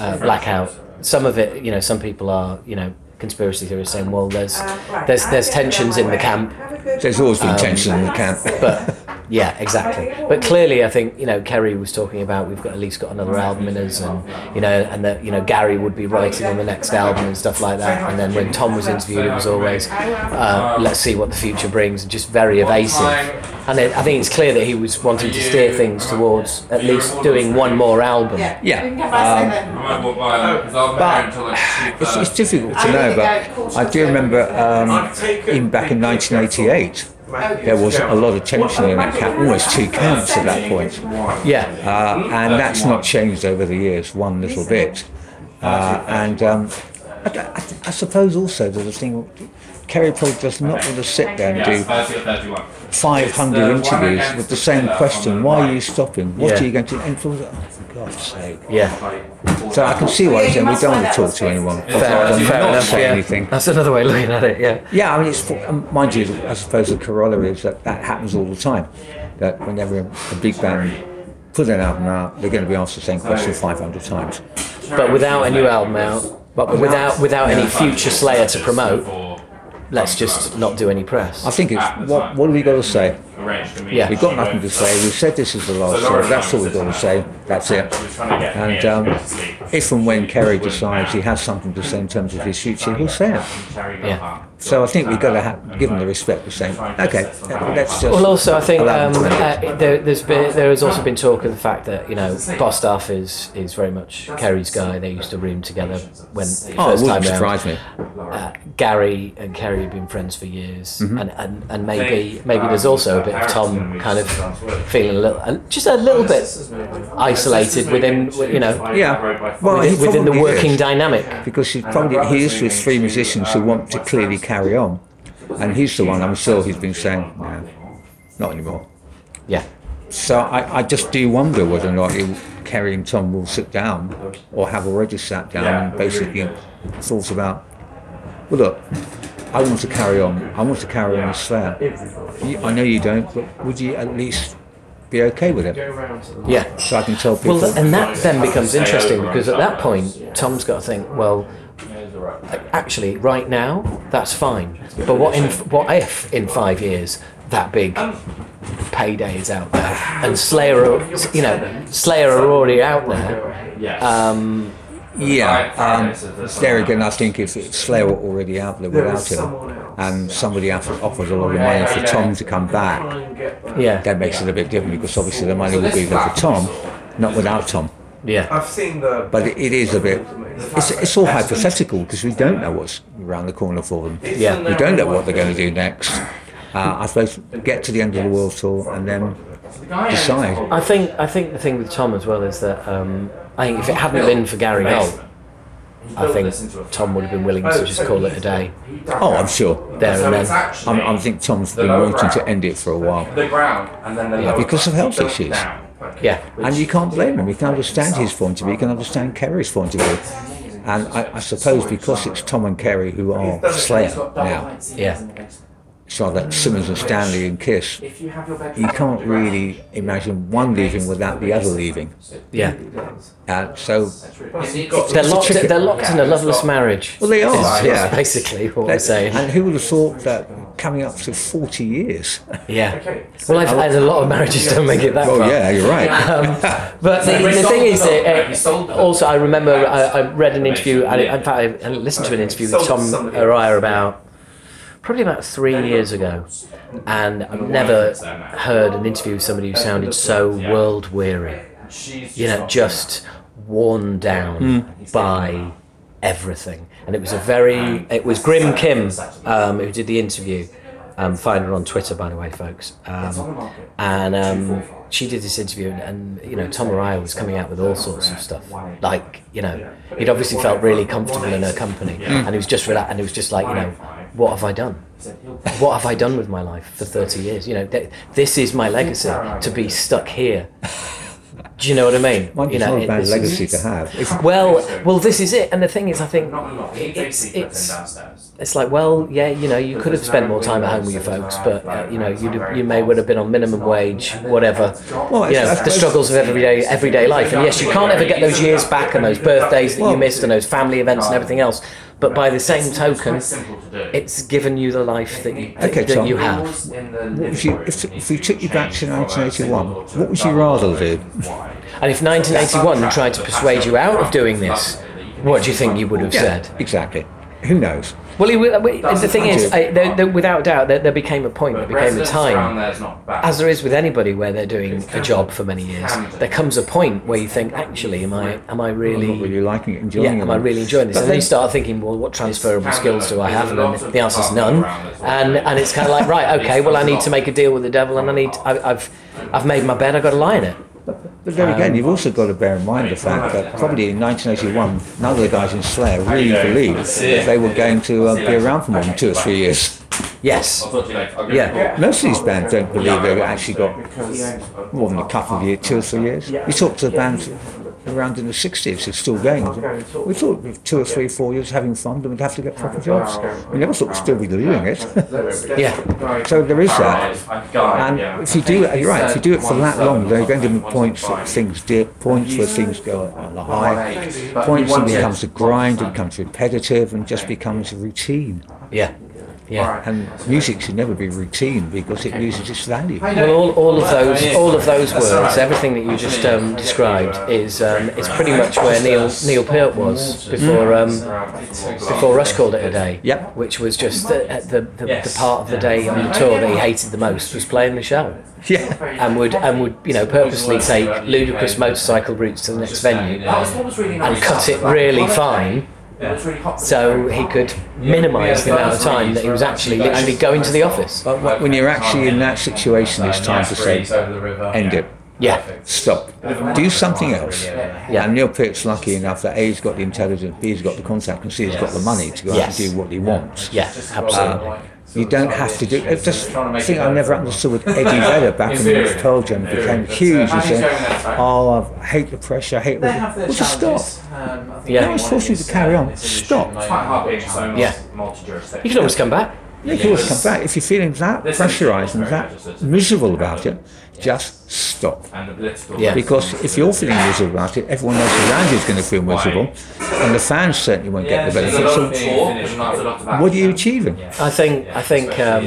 uh, blackout. Some of it, you know, some people are, you know, conspiracy theorists saying, well, there's, there's, there's tensions in the camp, There's always been tension in the camp. but yeah, exactly. But clearly, I think you know Kerry was talking about we've got at least got another album in us, and you know, and that you know Gary would be writing on the next album and stuff like that. And then when Tom was interviewed, it was always uh, let's see what the future brings, and just very evasive. And it, I think it's clear that he was wanting to steer things towards at least doing one more album. yeah, um, but it's, it's difficult to know. But I do remember um, even back in 1988, there was a lot of tension in that camp, almost two camps at that point. Yeah, uh, and that's not changed over the years one little bit. Uh, and um, I, I, I suppose also there's a thing. Kerry probably does not want to sit there and do 500 interviews with the same question: Why are you stopping? What Yeah. are you going to? And for, oh, for God's sake! yeah. So I can see why he's saying we don't want to talk to anyone. Fair, Rather than fair not enough. say Yeah. anything. That's another way of looking at it. Yeah. Yeah, I mean, it's um, mind you, I suppose the corollary is that that happens all the time. That whenever a big band put an album out, they're going to be asked the same question 500 times. But without a new album out, but without without any future Slayer to promote, let's just not do any press. I think it's what what have we got to say? Yeah. We've got nothing to say. We've said this is the last show. That's all we've got to say. That's it. And um, if and when Kerry decides he has something to say in terms of his future, he'll say it. Yeah. So I think we've got to ha- give him the respect of saying, okay, let's just. Well, also, I think um, him to do it. uh, there, there's been there has also been talk of the fact that you know Bostaph is is very much Kerry's guy. They used to room together when the Oh, it first time wouldn't round. surprise me. Uh, Gary and Kerry have been friends for years, Mm-hmm. and, and and maybe maybe there's also a bit of Tom kind of feeling a little, just a little bit isolated within, you know, Yeah. Well, within, within the working is. dynamic. because he's probably he is with three musicians who want to clearly carry on, and he's the one I'm sure he's been saying, no, not anymore. Yeah. So I, I just do wonder whether or not he, Kerry and Tom will sit down, or have already sat down and basically thought about, well, look, I want to carry on. I want to carry on with Slayer. I know you don't, but would you at least be okay with it? Yeah. So I can tell people. Well, and that then becomes interesting because at that point, Tom's got to think, well, actually, right now, that's fine. But what in what if in five years that big payday is out there and Slayer, are, you know, Slayer are already out there. Um, Yeah, um, there again, I think if if Slayer were already out there without him, and somebody offered offered a lot of money for Tom to come back, yeah, that makes it a bit different because obviously the money will be there for Tom, not without Tom. yeah, I've seen the. But it, it is a bit, it's, it's all hypothetical because we don't know what's around the corner for them. Yeah. We don't know what they're going to do next. Uh, I suppose get to the end of the world tour and then decide. I think I think the thing with Tom as well is that um, I think if it hadn't been for Gary Holt, I think Tom would have been willing to just call it a day Oh, I'm sure. there and then. I'm, I think Tom's been wanting to end it for a while. The ground and then the lower because of health issues. Yeah, And you can't blame him. You can understand his point of view. You can understand Kerry's point of view. And I, I suppose because it's Tom and Kerry who are Slayer now, yeah, it's rather Simmons and Stanley and Kiss. You can't really imagine one leaving without the other leaving. Yeah. Uh, so They're locked, they're locked in a loveless marriage. Well, they are, Is- is yeah. basically what we're saying. And who would have thought that coming up to 40 years? Yeah. Well, I've had a lot of marriages don't make it that Oh, far. yeah, you're right. But the, the thing is, that, uh, also I remember I, I read an interview, and in fact I I listened to an interview with Tom Araya about probably about three years ago, and I've never heard an interview with somebody who sounded so world weary. You know, just worn down by everything. And it was a very, it was Grim Kim um, who did the interview. Um, find her on Twitter, by the way, folks. Um, and um, she did this interview, and, and you know, Tom Araya was coming out with all sorts of stuff. Like, you know, he'd obviously felt really comfortable in her company, and he was just relaxed, and he was just like, you know, what have I done? [laughs] What have I done with my life for 30 years? You know, th- this is my legacy to be stuck here. Do you know what I mean? Well, you know, not a bad this is- legacy to have. If, well, well, this is it, and the thing is, I think it's it's it's like, well, yeah, you know, you could have spent more time at home with your folks, but uh, you know, you you may would have been on minimum wage, whatever. Well, you know, the struggles of everyday everyday life, and yes, you can't ever get those years back and those birthdays that you missed and those family events and everything else. But by the same token, it's given you the life that you that, Okay, that Tom. you have. what would you, if, if we took you back to 1981, what would you rather do? And if 1981 tried to persuade you out of doing this, what do you think you would have said? Exactly. Who knows? Well, it, uh, w- the thing is, I, there, there, without doubt, there, there became a point, there became a time, as there is with anybody where they're doing a job for many years. There comes a point where you think, actually, am I, am I Not really, really liking it, yeah, enjoying it. am I really enjoying this? But And then you start thinking, well, what transferable skills do I have? And then the is none. And and it's kind of like, [laughs] right, okay, well, I need to make a deal with the devil, and I need, I, I've, I've made my bed, I've got to lie in it. But then again, you've also got to bear in mind the fact that probably in 1981, none of the guys in Slayer really believed that they were going to uh, be around for more than two or three years. Yes. Yeah. Most of these bands don't believe they've actually got more than a couple of years, two or three years. You talk to the bands around in the 60s who're still going. We thought with two or three, four years having fun, then we'd have to get proper jobs. We never thought we'd still be doing it. [laughs] [laughs] Yeah. so there is that. And if you do it, you're right, if you do it for that long, there are going to be points that things dip, points where things go on the high, points when it becomes a grind, it becomes repetitive and just becomes a routine. Yeah. Yeah. And music should never be routine because it loses its value. Well, all, all of those, all of those words, everything that you just um, described is um, is pretty much where Neil Neil Peart was before um, before Rush called it a day. Yep. Which was just the, the, the, the part of the day on the tour that he hated the most was playing the show, Yeah. and would and would you know purposely take ludicrous motorcycle routes to the next venue and cut it really fine. So he could minimise the amount of time that he was actually literally going to the office. But wh- when you're actually in that situation, it's time to say, end it. Yeah, Stop. Do something else. Yeah. And Neil Peart's lucky enough that A, he's got the intelligence, B, he's got the contact, and C, he's got the money to go out Yes. and do what he wants. yeah, absolutely. You don't have to do. It's just the thing I never understood with Eddie Vedder back [laughs] in the Pearl Jam became huge. He said, "Oh, I hate the pressure. I hate the." Well, just stop. Yeah. No one's forcing you to carry on. Stop. Yeah. You can always come back. You can always come back if you're feeling that pressurised and that miserable about it. Just stop. Yeah. Because if you're feeling miserable about it, everyone else around you is going to feel miserable, and the fans certainly won't get the benefit. So, what are you achieving? I think I think um,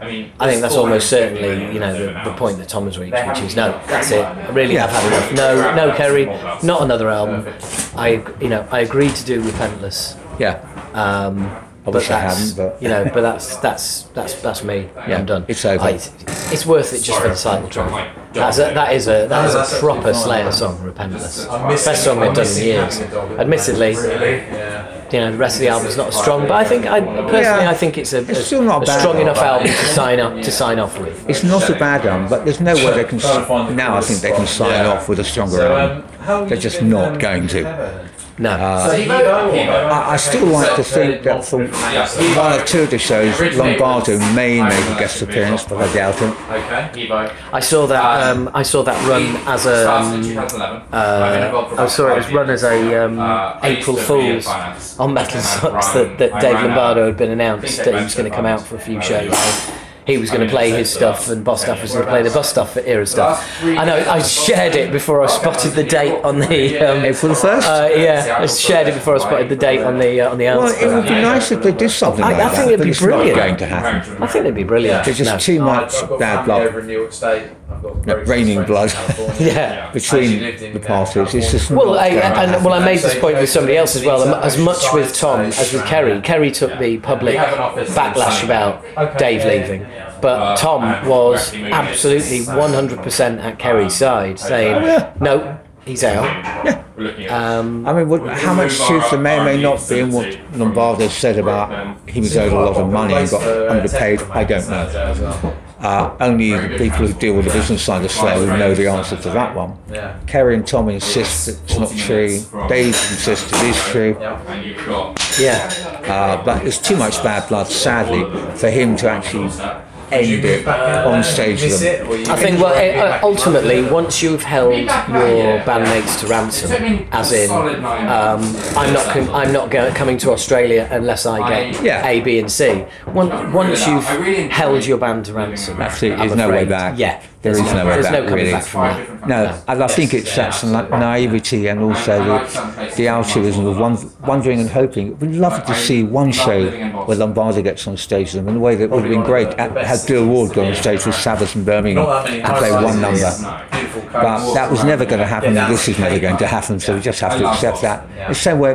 I think that's almost certainly you know the, the point that Tom has reached, which is no, that's it. Really, I really have had enough. No, no, Kerry, not another album. I you know I agreed to do Repentless. Yeah. Um, but wish I that's, hadn't, but- you know, but [laughs] that's that's that's that's me. Yeah, I'm done. it's over. I- it's, it's worth it just for the title track. That's a, that is a that is a proper Slayer song, Repentless. Best song they've done in years. Admittedly, you know the rest of the album's not as strong, but I think I personally Yeah. I think it's a, It's a- still not a bad. strong enough album to sign up to sign off with. It's not a bad album, but there's no way they can. s- Now I think they can sign off with a stronger album. They're just not going to. No. Uh, So Evo, I, I still like to think that from one or two of the shows, Lombardo may make a guest appearance, but I doubt it. Okay, I saw that. Um, I saw that run as a. Um, uh, I saw it was run as a um, Uh, I used April to be in Fool's on Metal Sucks that, that Dave Lombardo had been announced that he was going to come out for a few fund. shows. He was going to play his stuff, and Bostaph was going to play the Bostaph for era stuff. I know. I shared it before I spotted the date on the. Um, April 1st? uh, yeah, I shared it before I spotted the date on the uh, on the well, it would be nice if they did something I- like I that, think it'd but be it's brilliant. not going to happen. I think it'd be brilliant. There's just No. too much bad blood over in New York State. I've got No, very raining close blood. friends in California. Yeah. between lived in, the uh, parties. It's just Well, not I, going and well, I made this point with somebody else as well. As much with Tom as with Kerry. Kerry took the public backlash about Dave leaving, but Tom was absolutely 100% at Kerry's side, saying, "No, he's out." We're looking at Um, I mean, what, how much truth there may or may not be in what Lombardo said about he was owed a lot of money and got underpaid, I don't know. Uh, only the people who deal with the business side of will know the answer to that one. Yeah. Kerry and Tom insist it's not true. Dave insists it is true. and you've got yeah, Uh, but there's too much bad blood, sadly, for him to actually end it on stage with them. I think well, eh, uh, ultimately, once you've held your bandmates to ransom, as in, um, I'm not com- I'm not go- coming to Australia unless I get Yeah. A, B, and C. Once, once you've held your band to ransom, That's it, there's no way back. Yeah, There is no way back, really. back from. No, and I think it's that na- naivety and also the, the altruism of one, wondering and hoping. We'd love to see one show where Lombardo gets on stage with them in a way that would have been great. Had had Bill Ward gone on stage with Sabbath and Birmingham and play one number. But that was never going to happen, and this is never going to happen, so we just have to accept that. The same way,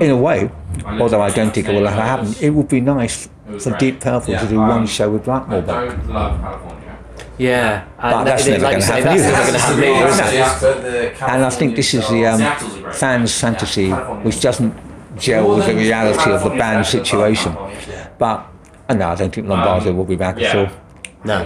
in a way, although I don't think it will ever happen, it would be nice for Deep Purple to do one show with Blackmore back. Don't. Yeah, and that's never like gonna happen that's either. never going to happen either, is it? And I think this is the um, fans' fantasy, which doesn't gel with the reality of the band situation. But uh, no, I don't think Lombardo will be back at all. No,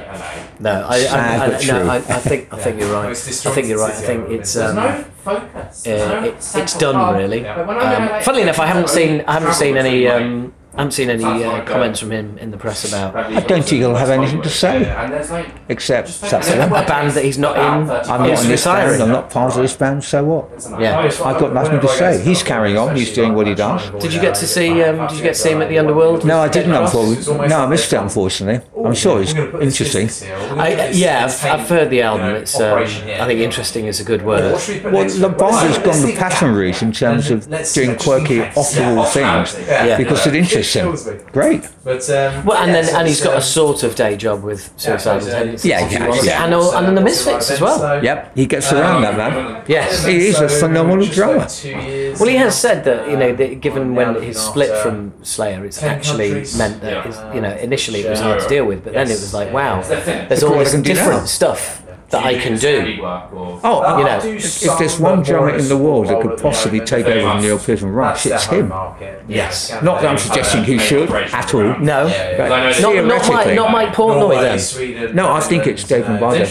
no, I, I, Sad I, but no, true. I, I think I think you're right. I think you're right. I think it's um, uh, focus. it, it's done really. Um, funnily enough, I haven't seen I haven't seen any um, I haven't seen any uh, comments from him in the press about I don't think he'll have anything to say, And there's like except that's a it. band that he's not in. I'm not in this band. I'm not part of this band, so what? Yeah. I've got nothing to say. He's carrying on, he's doing what he does. Did you get to see? Um, did you get to see him at the Underworld? No, I didn't, unfortunately. No, I missed it, unfortunately. I'm sure it's interesting. I, yeah, I've, I've heard the album. It's um, I think interesting is a good word. Well, Lombardo's gone the pattern route in terms of doing quirky, off-the-wall things because it interests him. Great. But um, Well, and then and he's got a sort of day job with Suicidal Tendencies. Yeah, if you yeah, want. yeah. and all, and then the Misfits as well. Yep, he gets around that man. Yes. He is a phenomenal drummer. Well, he has said that you know, that given when his split from Slayer, it's actually meant that his, you know initially it was hard to deal with, but then it was like, wow, there's all this I can do different stuff that I can do. Oh, You know, if there's one drummer in the world that could possibly take over Neil Pearson Rush, it's him. Yes. Not that I'm suggesting he should at all. No, But not, not Mike, theoretically, not Mike Portnoy then. No, I think it's Dave Lombardo.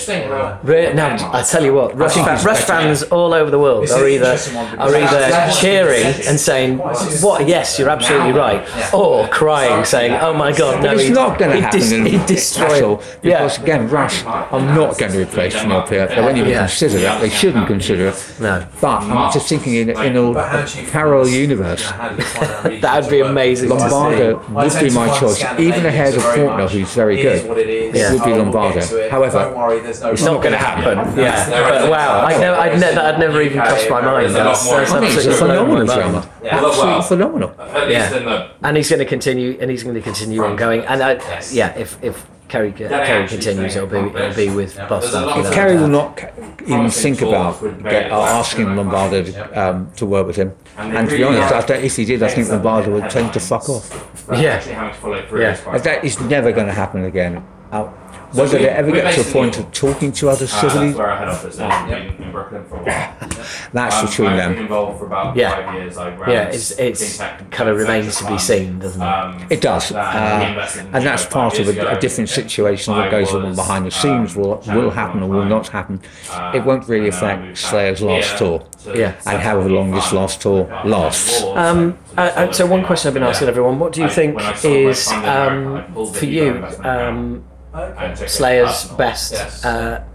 Re- no, I tell you what, Rush, fa- Rush better. fans all over the world are either are either cheering and saying, "What? Yes, you're absolutely right," or crying, saying, "Oh my God, no!" It's not going to happen he destroyed." because again, Rush are not going to replace Neil Peart. They won't even Yeah. consider that. They shouldn't consider it. no, But I'm just thinking in, in a parallel universe, [laughs] that would be amazing. Lombardo would be my choice, even ahead of Portnoy, who's very good. Yeah. It would be Lombardo. However, It's not going to happen. Yeah, but wow, I know, I'd ne- that had never even crossed my mind. That's, that's I think he's a absolutely phenomenal my drummer. mind. Absolutely phenomenal. Yeah. and he's going to continue, and he's going to continue on going. And uh, I, yeah, if if Kerry Kerry continues, it'll be it'll be with Bostaph. you know. Kerry will not ca- even think about get, uh, asking Lombardo to, um, to work with him. And to be honest, I don't, if he did, I think Lombardo would tend to fuck off. Yeah. Actually having to follow through Yeah. That is never going to happen again. Uh, whether we- they ever get to a point of talking to other Uh, civilly, that's where our head office is in, in Brooklyn for a while. that's Um, between I've them. been involved for about Yeah. five years. I ran Yeah, it's it's kind of remains to be seen, doesn't it? Um, It does, that uh, we and that's part of a, ago. a different situation. that goes on behind the um, scenes will will happen or will not happen. Uh, It won't really and then I affect Slayer's last tour, Yeah. and however long this last tour lasts. Um, uh, uh, so one question I've been asking everyone: What do you think when I sold my is fund in America, I um, pulled for you investment account and took it Slayer's best Yes. uh, And bought it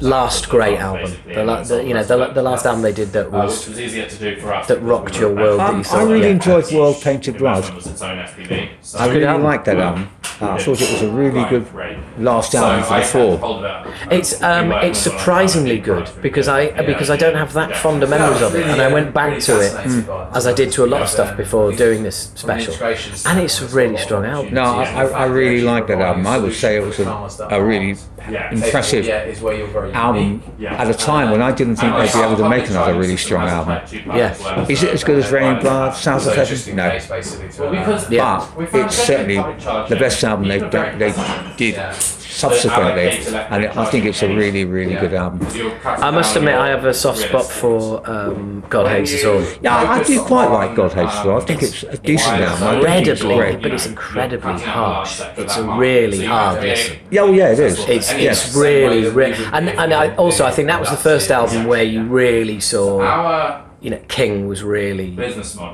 last great fund, album? basically, The, la- the you know the, of la- it. the last album they did that Uh, was which was easier to do for us that rocked your were world that you Um, I really yeah. enjoyed World Painted Blood. Investment was its own SPV, so- I really album. liked that album. Uh, I thought it was a really good last album for the four. It's um, it's surprisingly good because I because I don't have that fond of memories of it, and I went back to it as I did to a lot of stuff before doing this special, and it's a really strong album. No, I, I I really liked that album. I would say it was a, a really impressive album at a time when I didn't think they'd be able to make another really strong album. Yeah. Is it as good as Reign Blood, South of Heaven? No. Yeah. But it's certainly the best album they've done, they did subsequently, and I think it's a really, really good album. I must admit I have a soft spot for um, God Hates Us All. Yeah, I, I do quite like God Hates Us All. I think it's a decent album. I it's Incredibly, great. but it's incredibly harsh. It's a really hard listen. Yeah, well, yeah, it is. It's, yes. it's really, re- and and I also I think that was the first album where you really saw Our you know King was really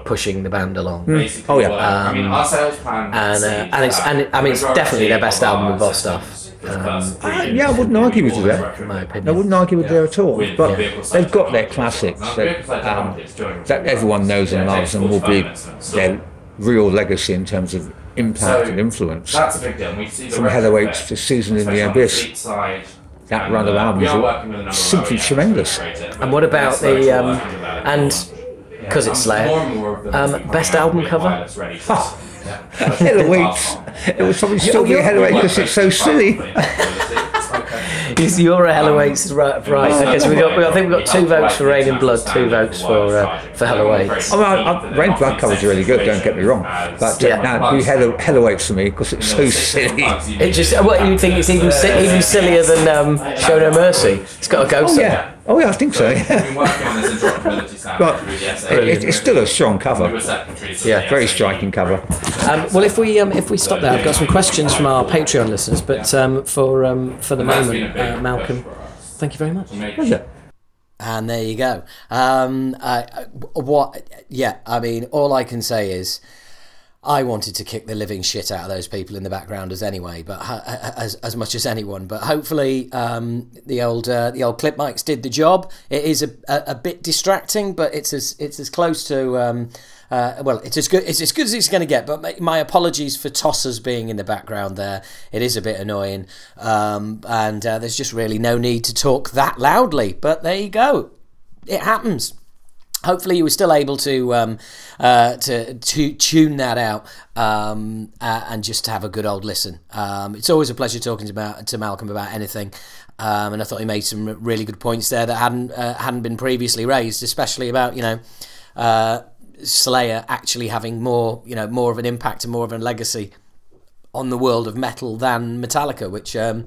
pushing the band along. basically Oh, yeah. work. I mean, our sales plan. and uh, and it's and it, I mean it's definitely their best album with Bostaph. Um, yeah, I wouldn't argue with you there. in my I wouldn't argue with there at all. With But vehicle they've got their classics Now, that, um, market's doing really that everyone knows and loves and will be their real legacy in terms of impact and influence. That's a big deal. We see the From record Hell Awaits to Season in the especially on Abyss. Fleet side. That And, run of albums we are are working with a number of simply OEMs tremendous. to create it, And what about the um, working with that. and because it's More Slayer? and more of them Um, best album cover? wireless ready to- [laughs] It would probably still be Heavyweight because it's so silly. [laughs] You're a Hell Awaits right? Right. Okay, so we got, we I think we got two votes for Reign and Blood, two votes for uh, for Hell Awaits. I mean, I, I, Reign Blood covers are really good, don't get me wrong. But uh, Yeah. now, be Heather, Heavyweights for me because it's so silly. It just what you think it's even even sillier than um, Show No Mercy. It's got to go Oh, somewhere. yeah. Oh, yeah, I think so. We've been working on this interoperability [laughs] standard But through the SA. it, it's still a strong We were cover. secretaries Yeah, Very SA. striking cover. Um, well, if we um, if we stop there, I've got some questions from our Patreon listeners, but um, for um, for the That's been a moment, uh, Malcolm, thank you very much. Pleasure. And there you go. Um, uh, what? Yeah, I mean, all I can say is, I wanted to kick the living shit out of those people in the backgrounders anyway, but as as much as anyone. But hopefully, um, the old uh, the old clip mics did the job. It is a, a, a bit distracting, but it's as it's as close to. Um, uh, well, it's as good it's as good as it's going to get. But my, my apologies for tossers being in the background there. It is a bit annoying, um, and uh, there's just really no need to talk that loudly. But there you go. It happens hopefully you were still able to um, uh, to to tune that out um, uh, and just have a good old listen. Um, it's always a pleasure talking to, to Malcolm about anything, um, and I thought he made some really good points there that hadn't uh, hadn't been previously raised, especially about you know. Uh, Slayer actually having more, you know, more of an impact and more of a legacy on the world of metal than Metallica, which, um,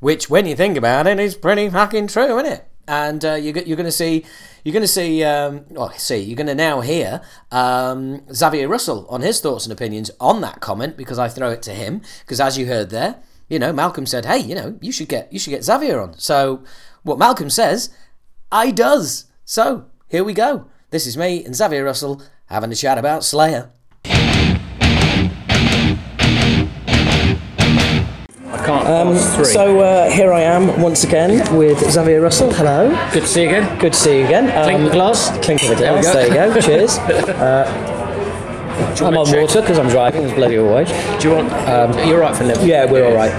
which when you think about it, is pretty fucking true, isn't it? And uh, you're, you're going to see, you're going to see, um, well, see, you're going to now hear um, Xavier Russell on his thoughts and opinions on that comment because I throw it to him because as you heard there, you know, Malcolm said, hey, you know, you should get, you should get Xavier on. So what Malcolm says, I does. So here we go. This is me and Xavier Russell having a chat about Slayer. Um, so uh, here I am once again with Xavier Russell. Hello. Good to see you again. Good to see you again. Um, Clink the glass. Clink of the There glass. There you go. [laughs] Cheers. Uh, I'm on check? water because I'm driving. It's bloody always. Do you want? Um, you're right for Liv. Yeah, we're all right.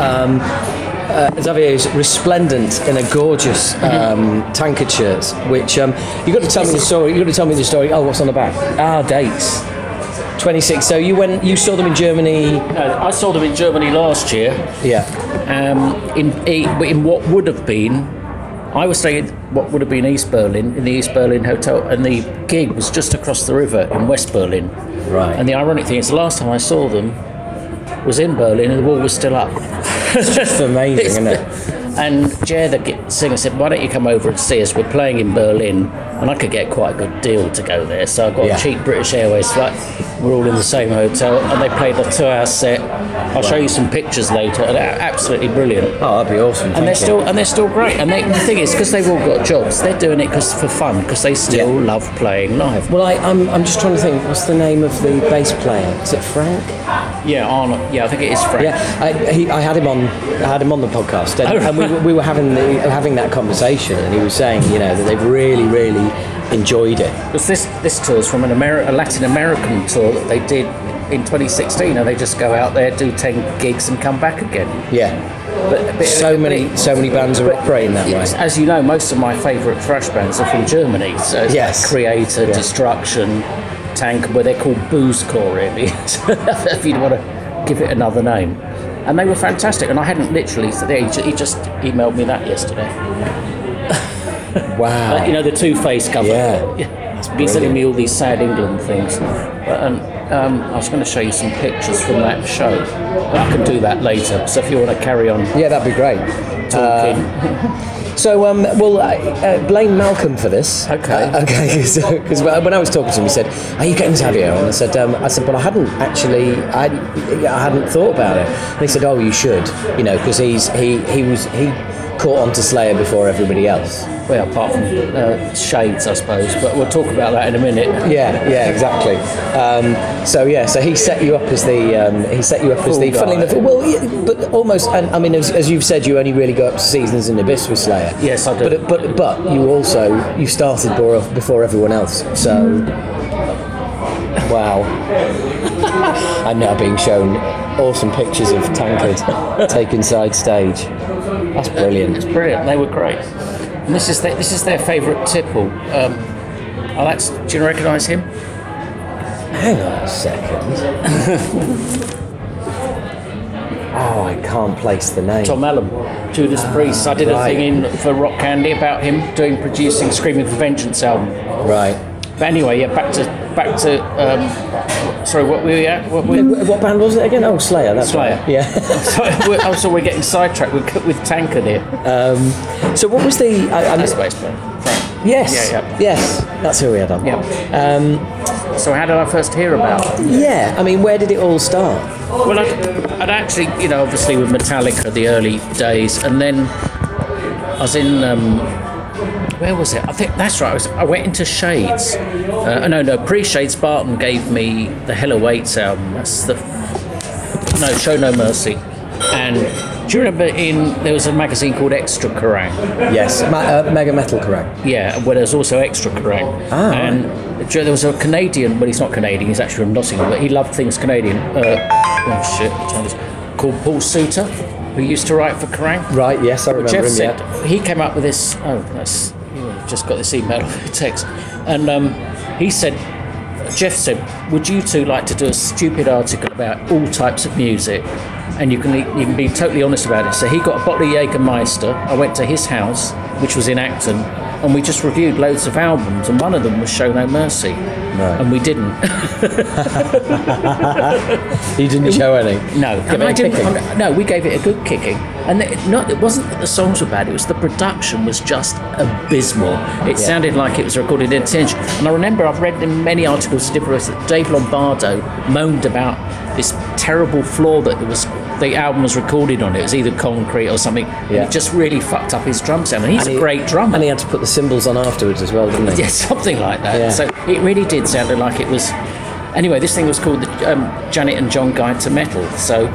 Um, uh, Xavier is resplendent in a gorgeous um, tankard shirt, which um, you got to tell me the story. You've got to tell me the story. Oh, what's on the back? Ah, dates. 26. So you went, you saw them in Germany. No, I saw them in Germany last year. Yeah. Um, in in what would have been, I was staying what would have been East Berlin in the East Berlin hotel, and the gig was just across the river in West Berlin. Right. And the ironic thing is, the last time I saw them was in Berlin and the wall was still up. It's just [laughs] amazing, isn't it? [laughs] And Gerre, the singer, said, "Why don't you come over and see us? We're playing in Berlin, and I could get quite a good deal to go there. So I got Yeah. a cheap British Airways flight. We're all in the same hotel, and they played a two-hour set. I'll show you some pictures later. and They're absolutely brilliant. Oh, that'd be awesome. And they're you. still and they're still great. And they, the thing is, because they've all got jobs, they're doing it 'cause for fun because they still Yeah. love playing live. Well, I, I'm, I'm just trying to think. What's the name of the bass player? Is it Frank? Yeah, Arnold. Yeah, I think it is Frank. Yeah, I, he, I had him on. I had him on the podcast, and, Oh, and we, we were having the, having that conversation, and he was saying, you know, that they've really, really enjoyed it. Because this this tour is from an Ameri- a Latin American tour that they did in 2016, and they just go out there, do 10 gigs, and come back again. Yeah, But, but so many, so many bands are operating that way. As you know, most of my favourite thrash bands are from Germany. So Yes. like Kreator, Destruction, Tank, but they're called Boozecore, really. [laughs] if you want to give it another name. And they were fantastic. And I hadn't literally, he he just emailed me that yesterday. [laughs] Wow. Uh, you know, the Two Face cover. Yeah. [laughs] He's been sending me all these sad England things. But, um, um, I was going to show you some pictures from that show. But I can do that later. So if you want to carry on yeah, that'd be great. talking. [laughs] So, um, well, I uh, blame Malcolm for this. Okay. Uh, okay. [laughs] Because when I was talking to him, he said, "Are you getting Xavier?" And I said, um, "I said, but I hadn't actually. I, I hadn't thought about it." And he said, "Oh, you should. You know, because he's he he was he caught on to Slayer before everybody else." well, apart from uh, Shades, I suppose. But we'll talk about that in a minute. Yeah, yeah, exactly. Um, so yeah, so he set you up as the um, he set you up as the funnily enough, well, yeah, but almost. And I mean, as, as you've said, you only really go up to Seasons in Abyss with Slayer. Yes, I do. But but but you also you started before before everyone else. So wow, [laughs] I'm now being shown awesome pictures of Tankard [laughs] taken side stage. That's brilliant. It's brilliant. They were great. And this is their, this is their favourite tipple. Um, oh, that's. Do you recognise him? Hang on a second. [laughs] oh, I can't place the name. Tom Allom, Judas Priest. I did a thing in for Rock Candy about him doing producing Screaming for Vengeance album. Right. But anyway, yeah, back to back to. Um, sorry, what were we at? What we, What band was it again? Oh, Slayer. That's Slayer. Right. Yeah. [laughs] so, we're, oh, so we're getting sidetracked with, with Tankard here. so what was the? I, I That's bass player. Yes. Yeah, yeah. Yes. That's who we had on. Yeah. Um, So how did I first hear about? it? yeah. I mean, where did it all start? Well, I'd, I'd actually, you know, obviously with Metallica, the early days, and then I was in. Um, where was it? I think that's right. I, was, I went into Shades. Uh, no, no, pre Shades. Barton gave me the Hell Awaits album. That's the no Show No Mercy. And do you remember in there was a magazine called Extra Kerrang? Yes. Ma- uh, Mega Metal, correct? Yeah, where there's also Extra Kerrang. Ah, and you know, there was a Canadian, well, he's not Canadian, he's actually from Nottingham, but he loved things Canadian. Uh, oh shit, what time is it? Called Paul Suter, who used to write for Kerrang. Right. Yes, I remember Geoff him. said yeah. he came up with this. Oh, that's just got this email [laughs] text, and um, he said, Geoff said, "Would you two like to do a stupid article about all types of music?" And you can you can be totally honest about it. So he got a bottle of Jägermeister. I went to his house, which was in Acton, and we just reviewed loads of albums, and one of them was Show No Mercy, and we didn't. [laughs] You didn't show any. No, and I a didn't, kicking. No, we gave it a good kicking, and it, not, it wasn't that the songs were bad; it was the production was just abysmal. It sounded like it was recorded in tension. And I remember I've read in many articles, different that Dave Lombardo moaned about this terrible flaw that it was. The album was recorded on it. It was either concrete or something. Yeah. it just really fucked up his drum sound. And he's And a he- great drummer. And he had to put the cymbals on afterwards as well, didn't he? Yeah, [laughs] something like that. Yeah. So it really did sound like it was. Anyway, this thing was called the um, Janet and John Guide to Metal. So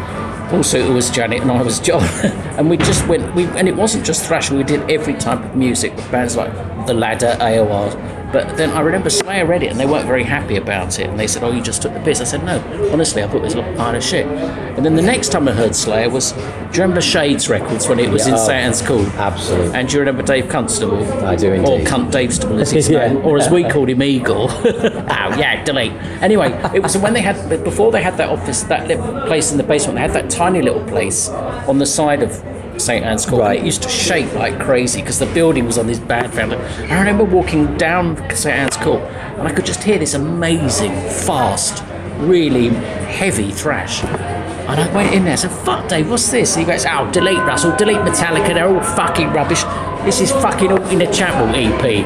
also it was Janet and I was John, [laughs] and we just went. We and it wasn't just thrash. We did every type of music with bands like The Ladder, AOR. But then I remember Slayer read it and they weren't very happy about it. And they said, "Oh, you just took the piss." I said, "No, honestly, I thought it was a pile of shit." And then the next time I heard Slayer was, do you remember Shades Records when it was in Yeah, oh, St Anne's Court? absolutely. And do you remember Dave Constable? I do indeed. Or. Cunt Davestable as his [laughs] Yeah. name, or as we called him, Eagle. [laughs] oh yeah, delete. Anyway, it was when they had before they had that office, that little place in the basement. They had that tiny little place on the side of St Anne's Court. Right. And it used to shake like crazy because the building was on this bad foundation. I remember walking down St Anne's Court and I could just hear this amazing, fast, really heavy thrash. And I went in there and said, fuck Dave, what's this? And he goes, oh, delete Russell, delete Metallica, they're all fucking rubbish. This is fucking Haunting the Chapel EP.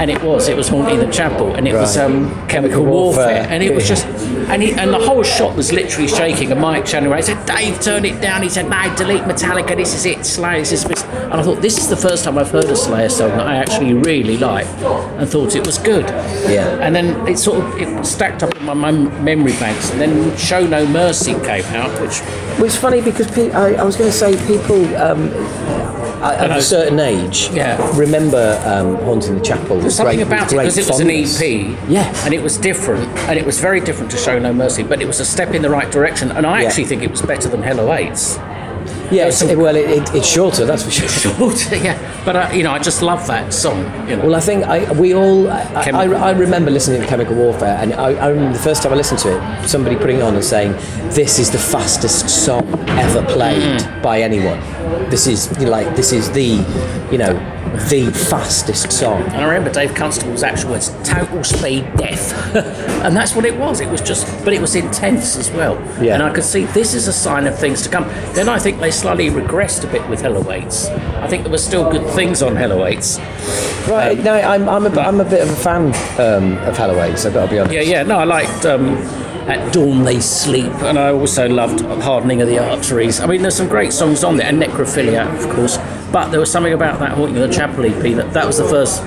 And it was, it was Haunting the Chapel. And it was Right. um, Chemical Warfare. Warfare. And it was just, and, he, and the whole shop was literally shaking. And Mike Chandler, I said, Dave, turn it down. He said, no, delete Metallica, this is it, Slayer, this is. And I thought, this is the first time I've heard a Slayer song that I actually really liked and thought it was good. Yeah. And then it sort of it stacked up in my memory banks. And then Show No Mercy came out, which Well, it's funny because pe- I, I was going to say people um, at a certain age Yeah. remember um, haunting the chapel. There's something great- about it because it was an. EP. Yes. And it was different. And it was very different to Show No Mercy, but it was a step in the right direction. And I Yeah. actually think it was better than Hell Awaits. Yeah, it's, well, it, it, it's shorter, that's for sure. [laughs] yeah. But, uh, you know, I just love that song. You know. Well, I think I, we all. I, I, I remember listening to Chemical Warfare, and I, I remember the first time I listened to it, somebody putting it on and saying, "This is the fastest song ever played Mm. by anyone. This is you know, like this is the, you know, the fastest song." And I remember Dave Constable's actual words, total speed death. [laughs] and that's what it was. It was just, but it was intense as well. Yeah. And I could see this is a sign of things to come. Then I think they slightly regressed a bit with Hell Awaits. I think there were still good things on Hell Awaits. Right. no, I'm, I'm, a, I'm a bit of a fan um, of Hell Awaits, so I've got to be honest. Yeah, yeah. No, I liked um, At Dawn They Sleep, and I also loved Hardening of the Arteries. I mean, there's some great songs on there, and Necrophilia, of course. But there was something about that Haunting of the Chapel EP that that was the first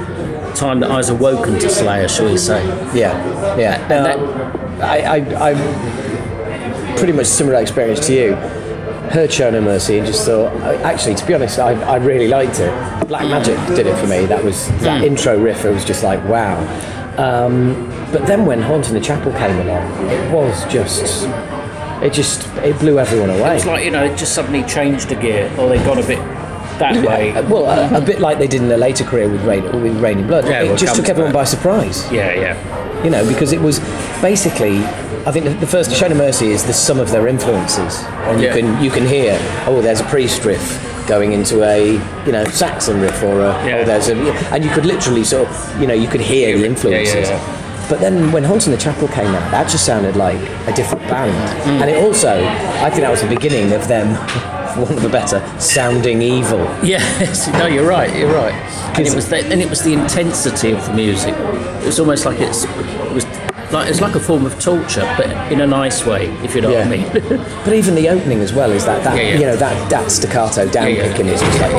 time that I was awoken to Slayer, shall we say? Yeah, yeah. No, that- I, I, I pretty much similar experience to you. Heard Show No Mercy and just thought, actually, to be honest, I, I really liked it. Black Magic did it for me. That was that intro riff. It was just like wow. Um, but then when Haunting the Chapel came along, it was just, it just, it blew everyone away. It's like, you know, it just suddenly changed a gear, or they got a bit that [laughs] way. Well, a, a bit like they did in their later career with Reign, with Raining Blood. Yeah, it we'll just took to everyone that. by surprise. Yeah, yeah. you know, because it was basically. I think the- first Show No Mercy is the sum of their influences, and you Yeah. can you can hear oh, there's a priest riff going into a you know Saxon riff, or a Yeah. oh, there's a and you could literally sort of you know you could hear the influences. yeah. But then when Haunting the Chapel came out, that just sounded like a different band, Mm. and it also I think that was the beginning of them, for want of a better, sounding evil. Yes, no, you're right, you're right. And it was the, and it was the intensity of the music. It was almost like it's it was like it's like a form of torture, but in a nice way, if you know yeah. what I mean. but even the opening as well is that that yeah, yeah. you know that that staccato down yeah, picking is just like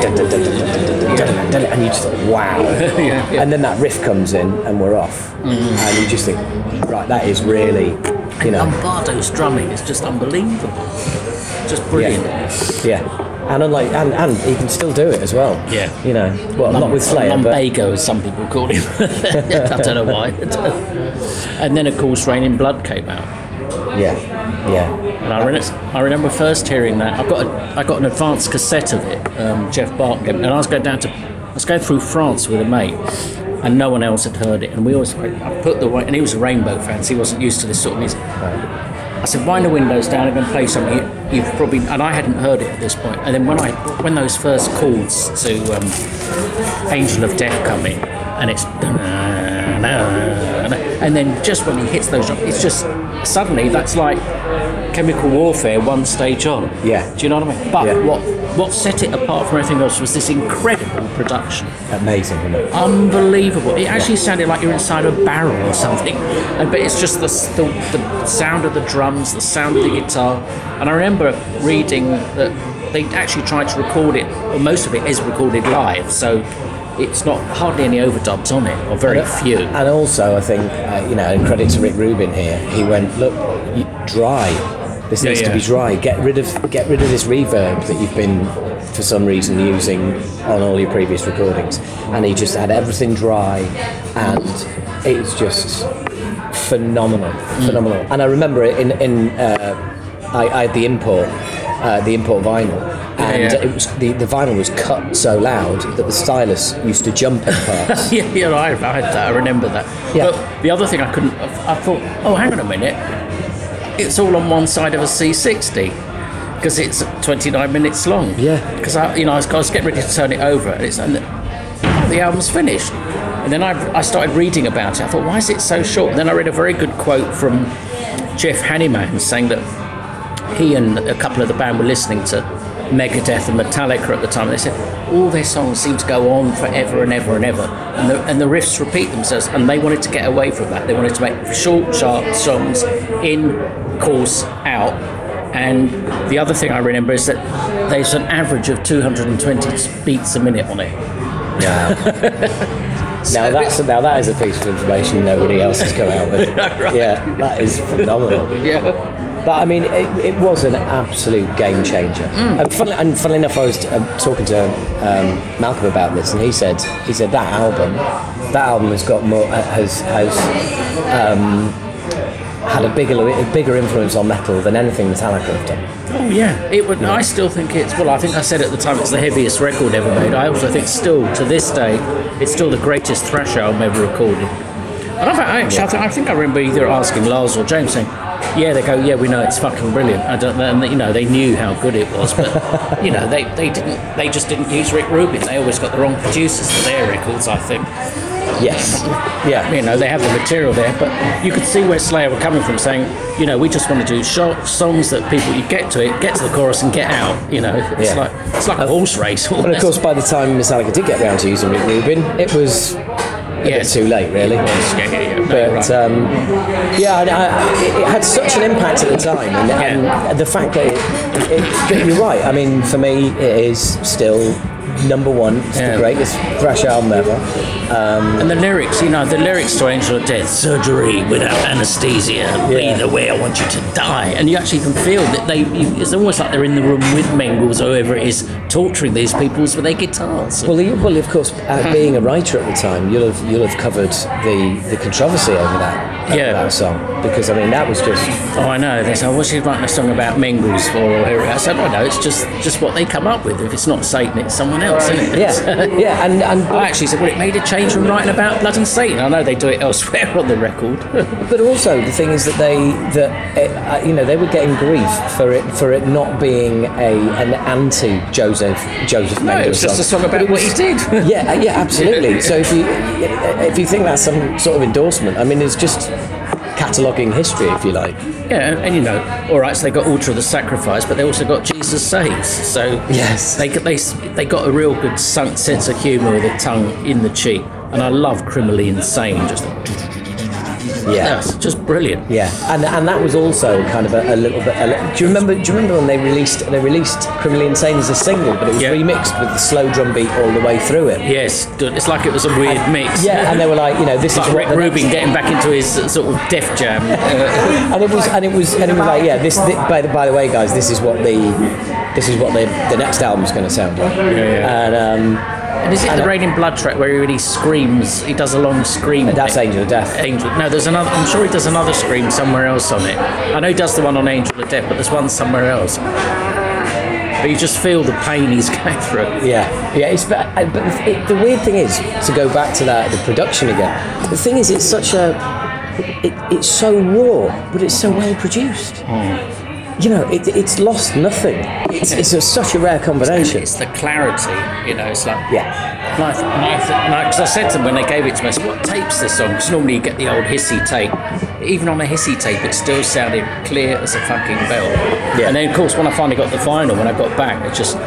and you just think wow, and then that riff comes in and we're off, and you just think right that is really you know. And Lombardo's drumming is just unbelievable just brilliant. yeah. And unlike, and, and he can still do it as well. Yeah. You know, well, not with Slayer, but Lumbago, as some people call him. [laughs] I don't know why. and then, of course, Reign in Blood came out. yeah, yeah, And I, re- I remember first hearing that. I got a, I got an advanced cassette of it. Um, Geoff Barton, and I was going down to I was going through France with a mate, and no one else had heard it. And we always I put the and he was a Rainbow fan, so he wasn't used to this sort of music. I said, wind the windows down I'm going to play something you, you've probably and I hadn't heard it at this point. And then when I when those first chords to um, Angel of Death come in, and it's and then just when he hits those drums, it's just suddenly that's like chemical warfare one stage on. Yeah. Do you know what I mean? But Yeah. what what set it apart from everything else was this incredible production. amazing, isn't it? Unbelievable. It actually sounded like you're inside a barrel or something. But it's just the, the, the sound of the drums, the sound of the guitar. And I remember reading that they actually tried to record it, or most of it is recorded live. So it's not hardly any overdubs on it, or very few. And also, I think uh, you know, and credit to Rick Rubin here. He went, look, you, dry. This Yeah, needs to be dry. Get rid of get rid of this reverb that you've been, for some reason, using on all your previous recordings. And he just had everything dry, and it's just phenomenal, Mm. phenomenal. And I remember it in in uh, I, I had the import, uh, the import vinyl. And yeah. it was the, the vinyl was cut so loud that the stylus used to jump in parts. [laughs] yeah, yeah, I, I had that. I remember that. Yeah. But the other thing I couldn't, I thought, oh, hang on a minute, it's all on one side of a C60 because it's 29 minutes long. Yeah. Because I, you know, I was, I was getting ready to turn it over, and it's and the, oh, the album's finished. And then I, I started reading about it. I thought, why is it so short? And then I read a very good quote from Jeff Hanneman saying that he and a couple of the band were listening to Megadeth and Metallica at the time. They said all their songs seem to go on forever and ever and ever, and the, and the riffs repeat themselves. And they wanted to get away from that. They wanted to make short, sharp songs in, course, out. And the other thing I remember is that there's an average of 220 beats a minute on it. Yeah. [laughs] Now that's now that is a piece of information nobody else has come out with. [laughs] Yeah, that is phenomenal. Yeah. But I mean, it, it was an absolute game changer. And, funnily, and funnily enough, I was um, talking to um, Malcolm about this, and he said he said that album, that album has got more uh, has has um, had a bigger a bigger influence on metal than anything Metallica have done. Oh yeah, it would. I still think it's well. I think I said at the time it's the heaviest record ever made. I also think still to this day, it's still the greatest thrash album ever recorded. And I've, I actually, I, think, I think I remember either asking Lars or James saying, "Yeah," they go, "Yeah, we know it's fucking brilliant." I don't, and you know, they knew how good it was, but you know, they, they didn't. They just didn't use Rick Rubin. They always got the wrong producers for their records. I think. Yes. Yeah. You know, they have the material there, but you could see where Slayer were coming from, saying, you know, we just want to do short songs that people you get to it, get to the chorus, and get out. You know, it's Yeah. like it's like a uh, horse race. And of course, by the time Metallica did get round to using Rick Rubin, it was a bit too late, really. Yeah, yeah, yeah. No, But right. um, yeah, I, I, it- it had such an impact at the time, and, and the fact that it, it, but you're right. I mean, for me, it is still number one. It's Yeah. the greatest thrash album ever. And the lyrics, you know, the lyrics to Angel of Death, surgery without anesthesia, Yeah. either way, I want you to die. And you actually can feel that they, you, it's almost like they're in the room with Mengels or whoever it is, torturing these people with their guitars. Well, you, well, of course, uh, being a writer at the time, you'll have you'll have covered the, the controversy over that, over Yeah. that song because I mean that was just Oh, I know. They say, "What's she writing a song about Mengels for?" Or. I said, "I know. It's just just what they come up with. If it's not Satan, it's someone else, isn't it?" [laughs] yeah yeah and and I actually said, "Well, it made a change from writing about blood and Satan." I know they do it elsewhere [laughs] on the record. [laughs] But also the thing is that they that it, uh, you know they were getting grief for it for it not being a an anti Joseph Joseph no, Mengele it's just a song about it what he did. Yeah, yeah, absolutely. So if you if you think that's some sort of endorsement, I mean, it's just cataloguing history, if you like. Yeah, and you know, all right. So they got Altar of the Sacrifice, but they also got Jesus Saves. So Yes. they they they got a real good sense of humour with a tongue in the cheek, and I love Criminally Insane. Just Yeah. yes, just brilliant. Yeah, and and that was also kind of a, a little bit. A, do you remember? Do you remember when they released they released "Criminally Insane" as a single, but it was Yeah. remixed with the slow drum beat all the way through it? Yes, it's like it was a weird mix. Yeah, and they were like, you know, this Like is Rick what Rubin getting back into his sort of Def Jam. [laughs] And it was and it was and it was like yeah this, thi- by the by the way guys this is what the this is what the the next album's going to sound like and um and is it And, the Reign in Blood track where he really screams? He does a long scream. that's thing. Angel of Death Angel. No, there's another. I'm sure he does another scream somewhere else on it. I know he does the one on Angel of Death, but there's one somewhere else. But you just feel the pain he's [laughs] going through. yeah yeah it's but, but the, it, the weird thing is to go back to that the production again the thing is it's such a it, it's so raw but it's so well produced hmm. You know it, it's lost nothing it's, it's a, such a rare combination It's the clarity, you know. It's like yeah And I, th- I, th- and I, cause I said to them when they gave it to me, I said, "What tape's this on?" Because normally you get the old hissy tape. Even on a hissy tape, it still sounded clear as a fucking bell. Yeah. And then, of course, when I finally got the vinyl, when I got back, it just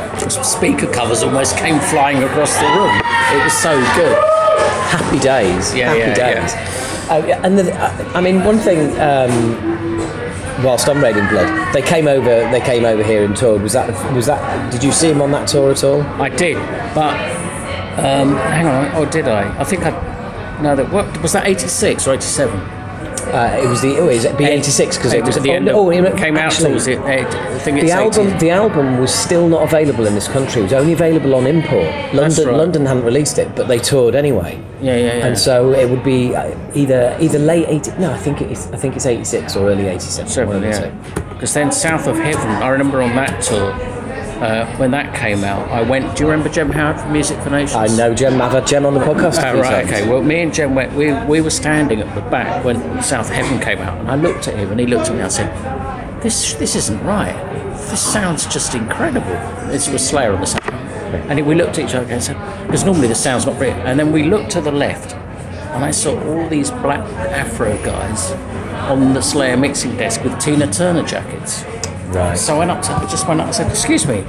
speaker covers almost came flying across the room. It was so good. happy days. Yeah, happy yeah, days. Uh, and the, uh, I mean, one thing. Um, whilst on Reign in Blood, they came over. They came over here and toured. Was that? Was that? Did you see him on that tour at all? I did, but um, hang on, or did I? I think I. No, that what was that? Eighty six or eighty seven? Uh, it was the. Oh, is it B eighty six? Because it was at the end. Of, Oh, it came out actually, towards it. I think The album, 80. the album was still not available in this country. It was only available on import. London, right. London hadn't released it, but they toured anyway. Yeah, yeah, yeah. And so it would be uh, either either late eighty. No, I think it's I think it's eighty six or early eighty seven. Seven, yeah. Because then South of Heaven, I remember on that tour, uh, when that came out, I went. Do you remember Jem Howard from Music for Nations? I know Jem. I've had Jem on the podcast. Oh, right, times. okay. Well, me and Jem went. We, we were standing at the back when South Heaven came out, and I looked at him, and he looked at me. and I said, "This this isn't right. This sounds just incredible." This was Slayer on the sound. And we looked at each other and said, "Because normally the sound's not brilliant." And then we looked to the left, and I saw all these black Afro guys on the Slayer mixing desk with Tina Turner jackets. Right. So I went up to, I just went up and said, "Excuse me,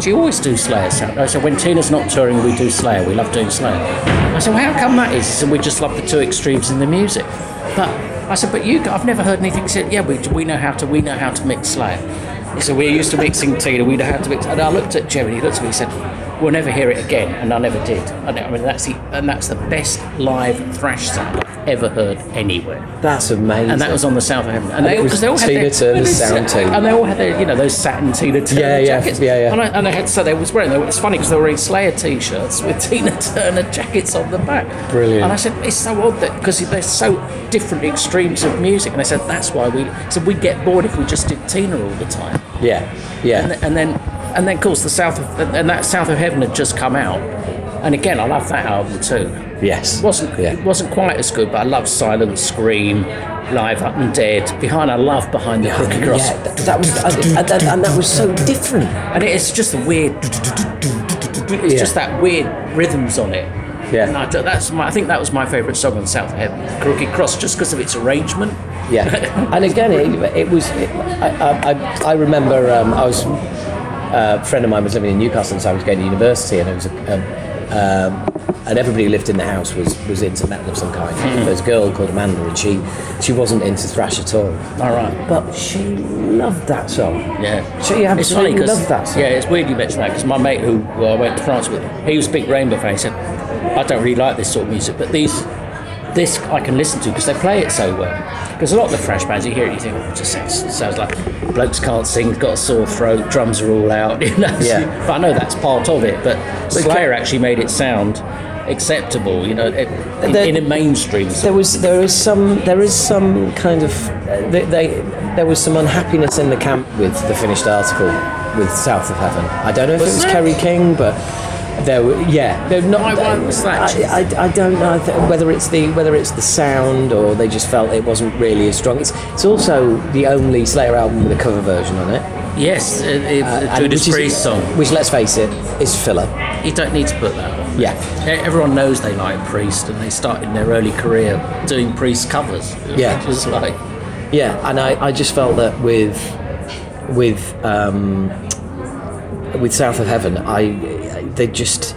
do you always do Slayer sound?" I said, "When Tina's not touring, we do Slayer. We love doing Slayer." I said, "Well, how come that is?" He said, "We just love the two extremes in the music." But I said, "But you, I've never heard anything." He said, "Yeah, we, we know how to we know how to mix Slayer." He said, "We're used to mixing Tina. We know how to mix." And I looked at Jerry. He looked at me. He said, "We'll never hear it again," and I never did. I, I mean, that's the and that's the best live thrash sound I've ever heard anywhere That's amazing. and that was on the South of Heaven. And, And they, it was 'cause they all had Tina their, Turner's sound team. and they all had their, you know, those satin Tina Turner Yeah, yeah, jackets. yeah, yeah. And, I, and they had so they was wearing. They, it's funny because they were wearing Slayer t-shirts with [laughs] Tina Turner jackets on the back. Brilliant. And I said it's so odd that because they're so different extremes of music. And they said that's why we said we'd get bored if we just did Tina all the time. yeah, yeah. And, and then and then of course the South of and that South of Heaven had just come out. And again, I love that album too. yes. It wasn't Yeah. it wasn't quite as good, but I love Silent Scream, Live Undead. Behind I love Behind the Crooked Cross. Yeah, that, that was, and, and, and that was so different. And it's just a weird it's Yeah. just that weird rhythms on it. Yeah. And I, that's my, I think that was my favourite song on South of Heaven, Crooked Cross, just because of its arrangement. Yeah, [laughs] and again, it, it was. It, I, I, I- I remember um, I was a friend of mine was living in Newcastle, and so I was going to university, and it was a, um, um, and everybody who lived in the house was was into metal of some kind. There was a girl called Amanda, and she she wasn't into thrash at all, All right. but she loved that song. Yeah, She absolutely 'cause- loved that song. Yeah, it's weird you mention that because my mate who who I went to France with, he was a big Rainbow fan. He said, "I don't really like this sort of music, but these, this I can listen to because they play it so well." Because a lot of the fresh bands, you hear it, you think, "Oh, it just sounds, sounds like blokes can't sing, got a sore throat, drums are all out." [laughs] You know? Yeah. But I know that's part of it. But Slayer actually made it sound acceptable. You know, in, The- in a mainstream. There was there is some there is some kind of uh, they, they there was some unhappiness in the camp with the finished article with South of Heaven. I don't know if Was it was there? Kerry King, but there were yeah. They're not. Was that? I, I, I don't know whether it's the whether it's the sound or they just felt it wasn't really as strong. It's it's also the only Slayer album with a cover version on it. yes, it, it, and Judas which is- Priest song. which let's face it is filler. You don't need to put that on. Yeah. Everyone knows they like Priest, and they started their early career doing Priest covers. Yeah. Just like, Yeah, and I, I just felt that with with um, with South of Heaven, I they just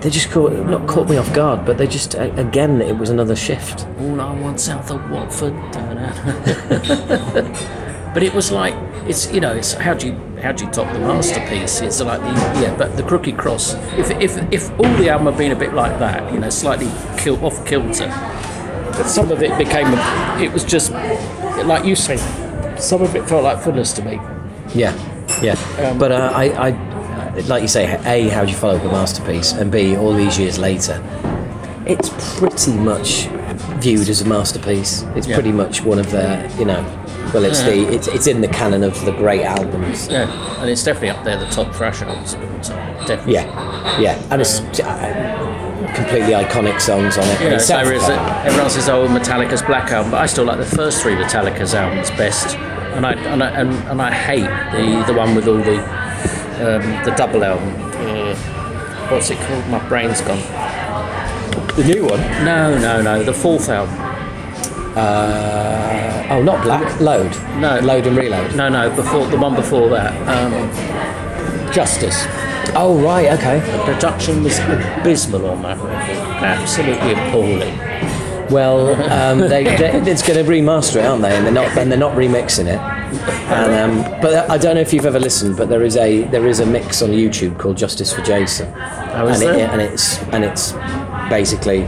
they just caught not caught me off guard, but they just again it was another shift. all I want south of Watford. [laughs] but it was like it's you know it's how do you how do you top the masterpiece? It's like the yeah, but the Crooked Cross. If if if all the album had been a bit like that, you know, slightly kil- off kilter, but some of it became a, it was just like you say, some of it felt like fillers to me. Yeah, yeah. but uh, I, I like you say, a how do you follow up a masterpiece, and b all these years later, it's pretty much viewed as a masterpiece. It's Yeah. pretty much one of their you know. Well, it's the it's, it's in the canon of the great albums. Yeah, and it's definitely up there, the top thrash albums of all time. Definitely. Yeah, yeah, and it's uh, completely iconic songs on it. It's so everyone says, "Oh, Metallica's Black Album," but I still like the first three Metallica's albums best, and I and I, and, and I hate the the one with all the um, the double album. Uh, what's it called? My brain's gone. the new one. No, no, no, the fourth album. Uh, oh, not Black. Load. No. Load and Reload. No, no, before the one before that. Um, Justice. Oh right, okay. The production was abysmal on that record. Absolutely appalling. Well, um, they, they, it's going to remaster it, aren't they? And they're not, and they're not remixing it. And um, but I don't know if you've ever listened, but there is a there is a mix on YouTube called Justice for Jason, Oh, and, it, and it's and it's basically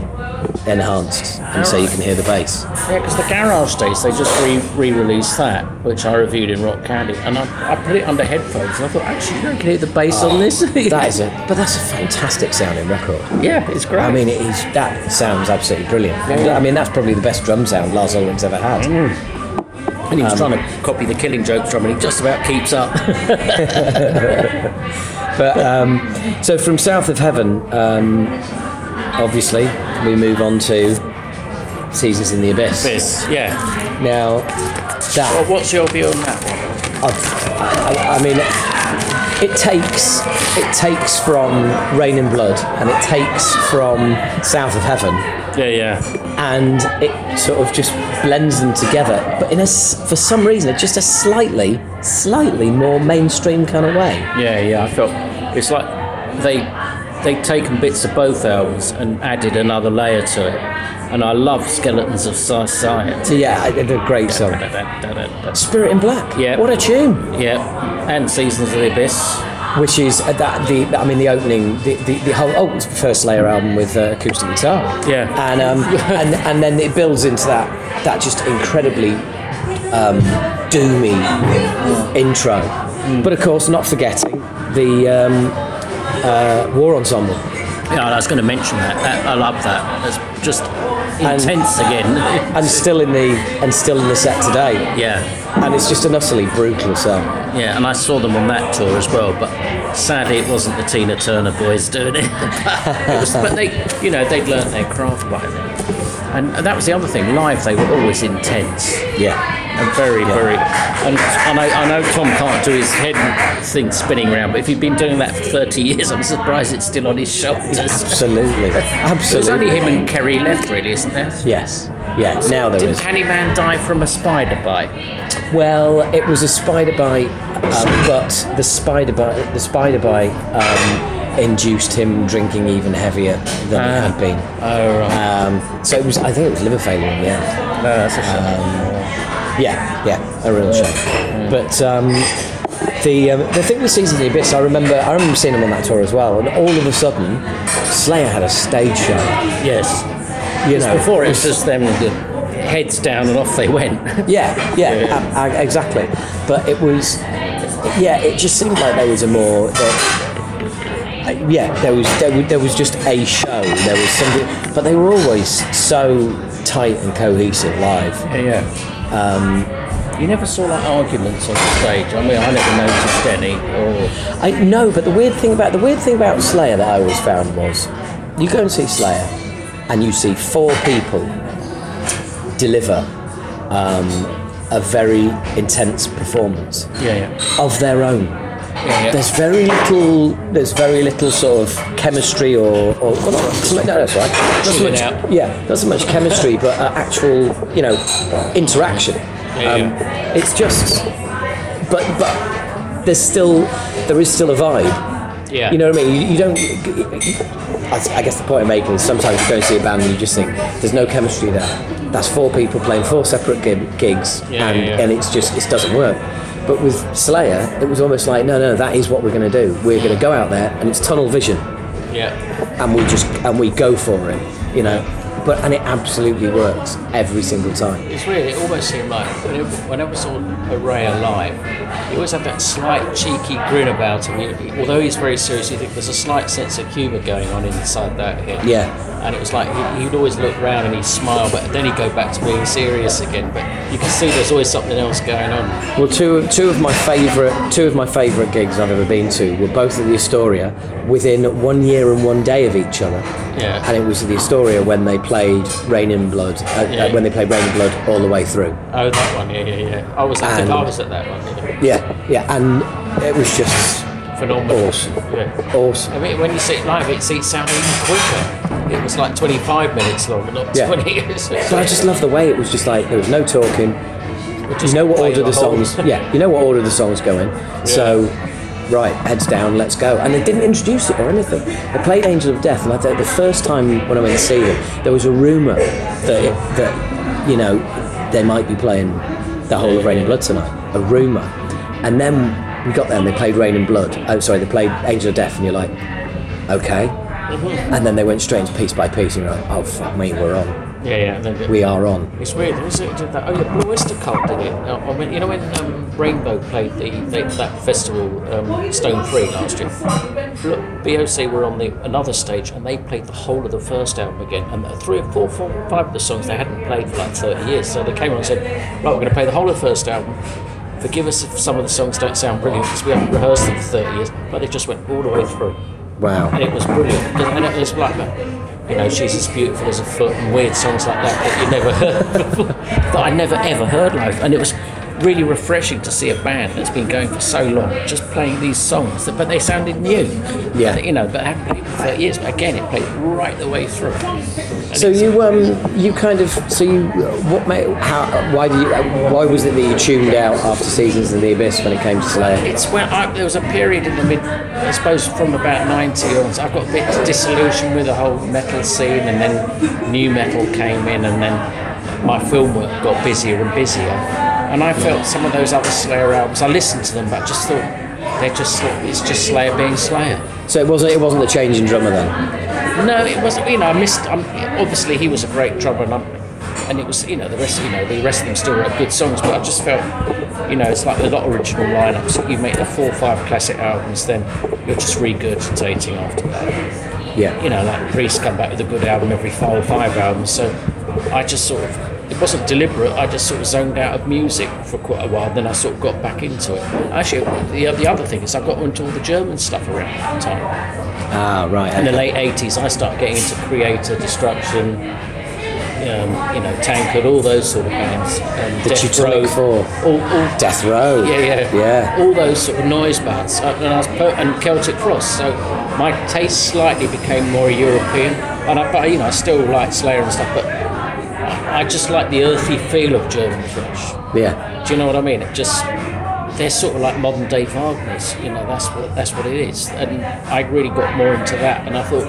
enhanced, and so you can hear the bass. Yeah, because the Garage Days, they just re- re-released that, which I reviewed in Rock Candy, and I, I put it under headphones, and I thought, actually, you can hear the bass on this. [laughs] That is a but that's a fantastic sounding record. yeah, it's great. I mean, it is that sounds absolutely brilliant. Yeah. I mean, that's probably the best drum sound Lars Ulrich's ever had. and he was trying to copy the Killing Joke drum, and he just about keeps up. [laughs] [laughs] But um, so from South of Heaven, um, obviously, we move on to Seasons in the Abyss. this, yeah. Now, Well, what's your view on that? I, I, I mean, it takes it takes from Reign in Blood and it takes from South of Heaven Yeah, yeah. and it sort of just blends them together, but in a s- for some reason, it's just a slightly slightly more mainstream kind of way. Yeah, yeah. I felt it's like they they'd taken bits of both albums and added another Slayer to it. And I love Skeletons of Society. So yeah, it's a great song. Spirit in Black. Yeah. What a tune. Yeah. And Seasons of the Abyss. Which is uh, that the I mean the opening the, the, the whole oh it's the first layer album with uh, acoustic guitar. Yeah. And um [laughs] and and then it builds into that that just incredibly um, doomy intro. But of course, not forgetting the um, uh, War Ensemble. Yeah, I was going to mention that. that I love that. It's just intense again. [laughs] and still in the and still in the set today. Yeah, And it's just an utterly brutal song. yeah. And I saw them on that tour as well, but sadly it wasn't the Tina Turner boys doing it. [laughs] it was, but they, you know, they'd learnt their craft by then. And that was the other thing. Live, they were always intense. Yeah. And very, very. And I know, I know Tom can't do his head thing spinning around, but if he'd been doing that for 30 years, I'm surprised it's still on his shoulders. Absolutely. Absolutely. There's only him and Kerry left, really, isn't there? Yes. Yeah. Now there Didn't is. Hanneman die from a spider bite? Well, it was a spider bite, um, but the spider bite, the spider bite, um, induced him drinking even heavier than it had been. Oh, right. Um, so it was. I think it was liver failure in the end. no, that's a shame. Yeah, yeah, a real shame. But um, the um, the thing with Seasons of the Abyss, I remember I remember seeing them on that tour as well, and all of a sudden, Slayer had a stage show. yes. You know, Before it was just them with the heads down and off they went. [laughs] Yeah, yeah, a- exactly. But it was, yeah, it just seemed like there was a more. Uh, yeah, there was there, was there was just a show. There was something, but they were always so tight and cohesive live. Yeah, yeah. Um, you never saw like arguments on the stage. I mean, I never noticed any. Or I no, but the weird thing about the weird thing about Slayer that I always found was, you go and see Slayer, and you see four people deliver um, a very intense performance yeah, yeah, of their own. Yeah, yeah. There's very little. There's very little sort of chemistry or, or well, not, no, that's right. Not so much, yeah, not so much chemistry, [laughs] but uh, actual, you know, interaction. Yeah, um, It's just, but but there's still there is still a vibe. yeah. You know what I mean? You, you don't. I, I guess the point I'm making is sometimes you go and see a band and you just think there's no chemistry there. That's four people playing four separate gig, gigs, Yeah, and yeah. and it's just it doesn't work. But with Slayer, it was almost like no, no, that is what we're going to do. We're going to go out there and it's tunnel vision, yeah. and we just and we go for it, you know. But and it absolutely works every single time. It's weird. It almost seemed like whenever, I saw Araya alive, he always had that slight cheeky grin about him. He- although he's very serious, you think there's a slight sense of humour going on inside that head. Yeah. And it was like he'd always look round and he'd smile, but then he'd go back to being serious again. But you can see there's always something else going on. Well, two two of my favourite two of my favourite gigs I've ever been to were both at the Astoria within one year and one day of each other. Yeah. And it was at the Astoria when they played Reign in Blood, uh, uh, Yeah. when they played Reign in Blood all the way through. Oh, that one, yeah, yeah, yeah. I was, I think And- I was at that one. Yeah. Yeah, yeah, and it was just Phenomenal. Awesome. Yeah. awesome. I mean, when you see it live, it seems sound even quicker. It was like 25 minutes long, not Yeah. 20 years. But I just love the way it was just like there was no talking. You know what order the songs? Yeah, you know what order the songs go in. Yeah. So, right, heads down, let's go. And they didn't introduce it or anything. They played Angel of Death, and I thought the first time when I went to see them, there was a rumor that it, that you know they might be playing the whole of Reign in Blood tonight. A rumor, and then we got there and they played Reign in Blood. Oh, sorry, they played Angel of Death, and you're like, okay. And then they went straight into piece by piece, and you're like, oh fuck me, we're on. Yeah, yeah. We are on. It's weird. Who was it did that? Oh, yeah, Blue Oyster Cult did it. Uh, I mean, you know when um, Rainbow played the, they, that festival, um, Stone Free last year. Look, BOC were on the another stage and they played the whole of the first album again. And three or four, four, five of the songs they hadn't played for like 30 years. So they came on and said, "Right, we're going to play the whole of the first album. Forgive us if some of the songs don't sound brilliant because we haven't rehearsed them for 30 years." But they just went all the way through Wow. and it was brilliant. And it was like, you know, she's as beautiful as a foot, and weird songs like that that you never [laughs] heard before, that I never ever heard live. And it was really refreshing to see a band that's been going for so long just playing these songs, but they sounded new. Yeah. You know, but I haven't played for 30 years. But again, it played right the way through. And So you um you kind of so you what made how why do you why was it that you tuned out after Seasons in the Abyss when it came to Slayer? It's when I, there was a period in the mid, I suppose from about 90 onwards, I got a bit disillusioned with the whole metal scene, and then new metal came in, and then my film work got busier and busier. And I felt some of those other Slayer albums, I listened to them, but I just thought they're just it's just Slayer being Slayer. So it wasn't it wasn't the change in drummer then. No, it wasn't. You know, I missed. Um, obviously, he was a great drummer, and, I'm, and it was. You know, the rest. You know, the rest of them still wrote good songs, but I just felt. You know, it's like a lot of original lineups. You make the four or five classic albums, then you're just regurgitating after that. Yeah. You know, like Priest come back with a good album every four or five albums. So I just sort of. It wasn't deliberate. I just sort of zoned out of music for quite a while. Then I sort of got back into it. Actually, the, the other thing is I got into all the German stuff around that time Ah right. in the late 80s I started getting into Kreator, Destruction, um, you know, Tankard, all those sort of bands. Um, The Death Teutonic Row, Four. All, all, Death Row. yeah, yeah, Yeah. all those sort of noise bands, uh, and, I was per- and Celtic Frost. So my taste slightly became more European, and I, but you know, I still like Slayer and stuff, but I, just like the earthy feel of German thrash. Yeah. Do you know what I mean? It just they're sort of like modern day Wagner's. You know, that's what that's what it is. And I really got more into that, and I thought,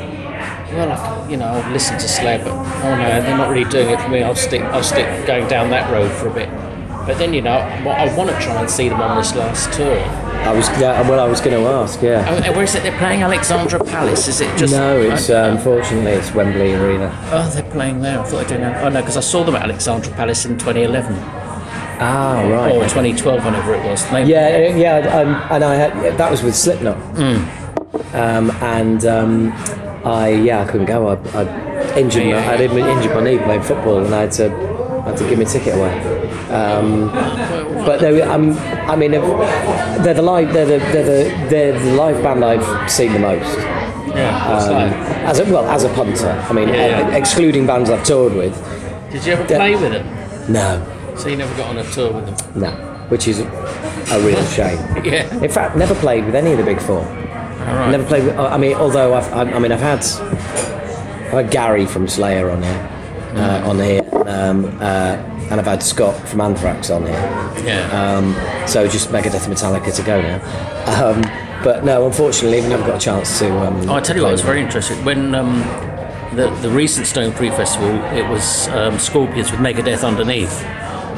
well, I, you know, I'll listen to Slayer, but oh no, they're not really doing it for me. I'll stick I'll stick going down that road for a bit. But then you know, I want to try and see them on this last tour. I was yeah, well I was going to ask yeah. Oh, where is it? They're playing Alexandra Palace. Is it just? No, it's uh, unfortunately it's Wembley Arena. oh, they're playing there. I thought I didn't. Know. Oh no, because I saw them at Alexandra Palace in 2011 Ah right. or 2012, whenever it was. Yeah, yeah, um, and I had that was with Slipknot, Hmm. um, and um, I yeah I couldn't go. I, I injured Yeah, my, yeah, I did injured my knee playing football, and I had to I had to give my ticket away. Um, but they, were- um, I mean, they're the live they're the, they're the they're the live band I've seen the most. yeah. Um, as a, well as a punter, I mean, Yeah, yeah. excluding bands I've toured with. Did you ever play with them? No, So you never got on a tour with them? no, which is a real [laughs] shame. Yeah. In fact, never played with any of the big four. All right. Never played. With, I mean, although I've, I, I mean, I've had, I've had Gary from Slayer on here, uh, on here, um, uh, and I've had Scott from Anthrax on here. Yeah. Um, so just Megadeth, Metallica to go now. Um, but no, unfortunately, I've never got a chance to. Um, oh, I tell you what, play I was very interesting. when um, the the recent Stone Free Festival. It was um, Scorpions with Megadeth underneath.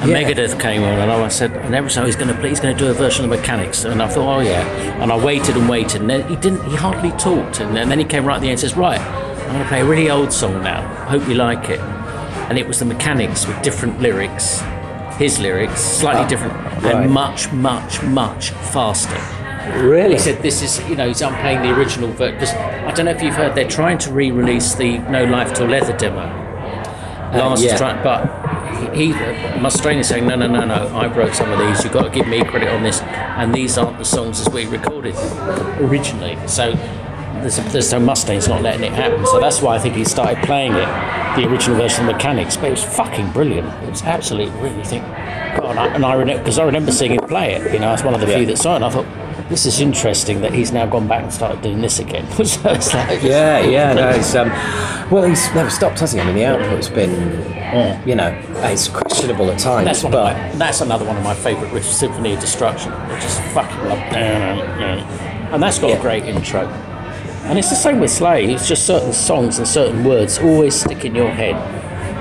And Yeah. Megadeth came on, and I said, and every time he's going to play, he's going to do a version of Mechanics, and I thought, oh yeah, and I waited and waited, and then he didn't, he hardly talked, and then, then he came right at the end and says, right, I'm going to play a really old song now. Hope you like it, and it was the Mechanics with different lyrics, his lyrics, slightly ah, different, right. and much, much, much faster. Really? He said this is, you know, he's I'm playing the original version because I don't know if you've heard they're trying to re-release the No Life Till Leather demo. Uh, Lars yeah. is trying, but he, he Mustaine is saying no, no, no, no. I wrote some of these. You've got to give me credit on this, and these aren't the songs as we recorded originally. So there's, there's so Mustaine's not letting it happen. So that's why I think he started playing it, the original version of Mechanics. But it was fucking brilliant. It was absolutely brilliant. You think, God, and I remember because I remember seeing him play it. You know, it's one of the few that saw it. And I thought. This is interesting that he's now gone back and started doing this again. [laughs] so it's like, Yeah, yeah, no, it's um, well, he's never stopped, has he? I mean, the output's been, you know, it's questionable at times, That's but my, that's another one of my favourite riffs, Symphony of Destruction. I just fucking love And that's got Yeah. a great intro. And it's the same with Slay. It's just certain songs and certain words always stick in your head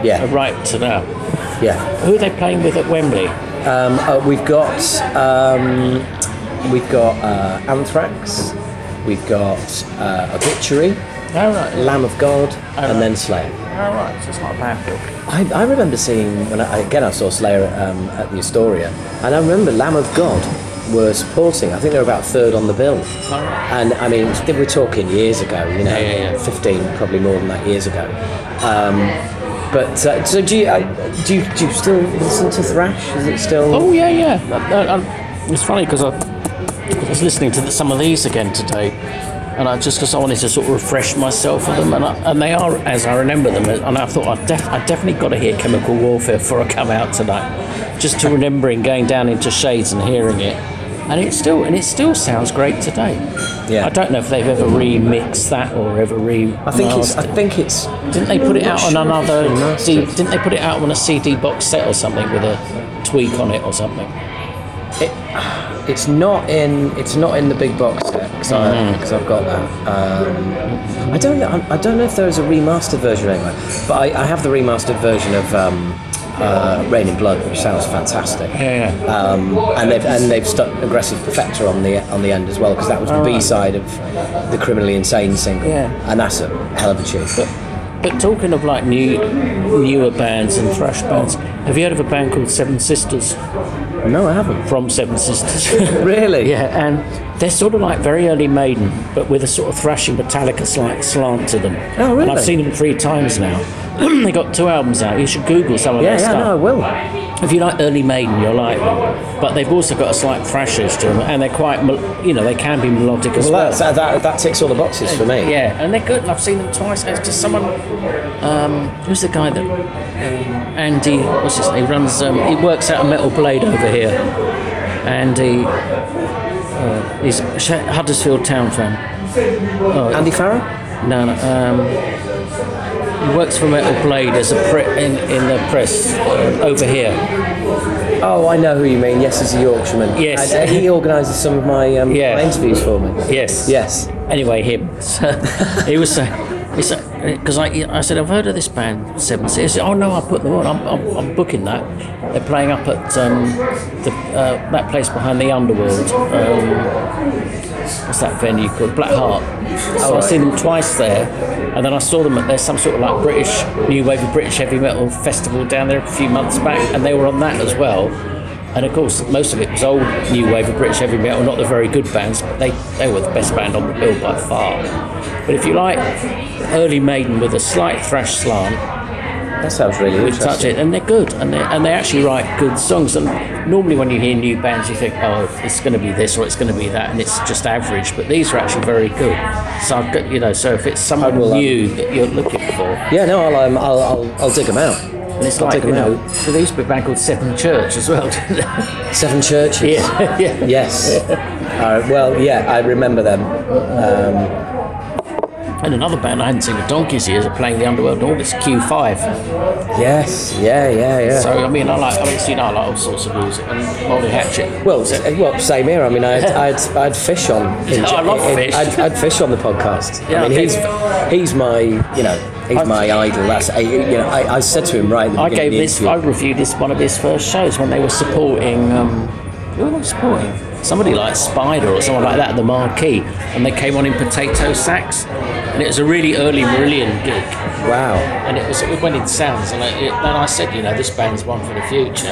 yeah, right to now. yeah. Who are they playing with at Wembley? Um, uh, we've got um, we've got uh, Anthrax, we've got uh, Obituary, Oh, right. Lamb of God, right. and then Slayer. Oh, right. So it's not a bad bill. I, I remember seeing when I, again I saw Slayer um, at the Astoria, and I remember Lamb of God were supporting. I think they're about third on the bill, and I mean we're talking years ago. You know, Yeah, yeah, yeah. fifteen, probably more than that years ago. Um, but uh, so do you, uh, do you do you still listen to thrash? Is it still? Oh, yeah, yeah. Uh, uh, um, it's funny because I, I was listening to some of these again today. and I just because I wanted to sort of refresh myself with them, and, I, and they are as I remember them, and I thought I, def- I definitely got to hear Chemical Warfare before I come out tonight, just to remembering going down into Shades and hearing it, and it still and it still sounds great today. Yeah. I don't know if they've ever remixed that or ever re. I think it's. I think it's. Didn't they put it out on sure another? didn't they put it out on a CD box set or something with a tweak on it or something? It, it's not in. It's not in the big box set because I've got that. Um, I don't know. I don't know if there is a remastered version anyway. But I, I have the remastered version of um, uh, Reign in Blood, which sounds fantastic. Yeah. Um, and they've and they've stuck aggressive perfector on the on the end as well because that was the B side of the criminally insane single. Yeah. And that's a hell of a tune. But but talking of like new newer bands and thrash bands, have you heard of a band called Seven Sisters no, I haven't. from Seven Sisters? [laughs] [laughs] Really? yeah, and they're sort of like very early Maiden, but with a sort of thrashing Metallica slight slant to them. Oh, really? And I've seen them three times now. [clears throat] they got two albums out. You should Google some of Yeah, their yeah, stuff. no, I will. If you like early Maiden, you'll like them. But they've also got a slight thrashes to them, and they're quite, you know, they can be melodic as Well, well. that, that, that ticks all the boxes for me. Yeah, and they're good. I've seen them twice. It's just someone. Um, who's the guy that? Um, Andy. What's his name? He runs. Um, he works out a metal blade over here. Andy. Uh, he's a Huddersfield Town fan. Andy Farrow? No, no. Um, he works for Metal Blade as a pre- in, in the press over here. Oh, I know who you mean. Yes, he's a Yorkshireman. Yes. And, uh, he organises some of my, um, Yeah. my interviews for me. Yes. Yes. Anyway, him. So [laughs] he was saying, because I, I said, I've heard of this band, Seven Seas. Oh no, I put them on. I'm, I'm, I'm booking that. They're playing up at um, the, uh, that place behind the Underworld. Um, what's that venue called? Black Heart. So I've seen them twice there, and then I saw them at there's some sort of like British new wave of British heavy metal festival down there a few months back, and they were on that as well. And of course, most of it was old new wave of British heavy metal, not the very good bands, but they, they were the best band on the bill by far. But if you like early Maiden with a slight thrash slant, That sounds really we interesting. touch it, and they're good, and they and they actually write good songs. And normally, when you hear new bands, you think, oh, it's going to be this or it's going to be that, and it's just average. But these are actually very good. So I've got, you know, so if it's someone new that you're looking for, Yeah, no, I'll, um, I'll, I'll, I'll dig them out. And it's I'll like you know, there used to be a band called Seven Church as well. [laughs] Seven Churches. yeah, [laughs] yeah. Yes. All right, well, yeah, I remember them. Um, And another band I hadn't seen for donkeys years are playing the Underworld in August, Q5. yes, yeah, yeah, yeah. So I mean, I like, I mean, you know, I like all sorts of music and Molly Hatchet. well, s- well, same here. I mean, I had, [laughs] I had, I had fish on. In, I love in- Fish. I'd, I'd fish on the podcast. Yeah, I mean, he's he's my, you know, he's I've- my idol. That's, I, you know, I, I said to him right at the I gave of this. the I reviewed this one of his first shows when they were supporting. Um, who were they supporting? Somebody like Spider or someone like that at the Marquee, and they came on in potato sacks, and it was a really early Marillion gig, Wow. and it was it went in sounds, and I, it, then I said, you know, this band's one for the future,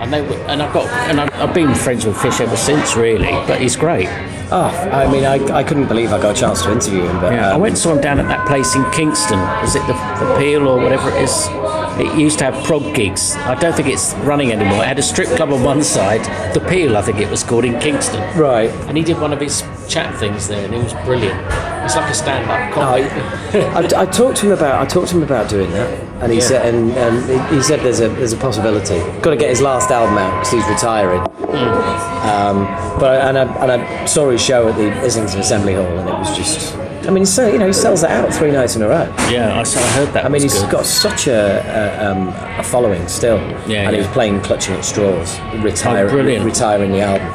and they were, and I've got and I've, I've been friends with Fish ever since, really, but he's great. Oh, I mean, I, I couldn't believe I got a chance to interview him, but Yeah, I um, went and saw him down at that place in Kingston. Is it the, the Peel or whatever it is? It used to have prog gigs. I don't think it's running anymore. It had a strip club on one side, the Peel, I think it was called, in Kingston. right. And he did one of his chat things there, and it was brilliant. It's like a stand-up comedy. I, I talked to him about I talked to him about doing that, and he Yeah. said and, and he- he said there's a there's a possibility. Got to get his last album out because he's retiring. Um, but and I and I saw his show at the Islington Assembly Hall, and it was just. I mean, he's, you know, he sells that out three nights in a row. yeah, I, heard that. I mean, he's good. got such a, a, um, a following still, Yeah, and he was playing Clutching at Straws, retiring, Oh, retiring the album,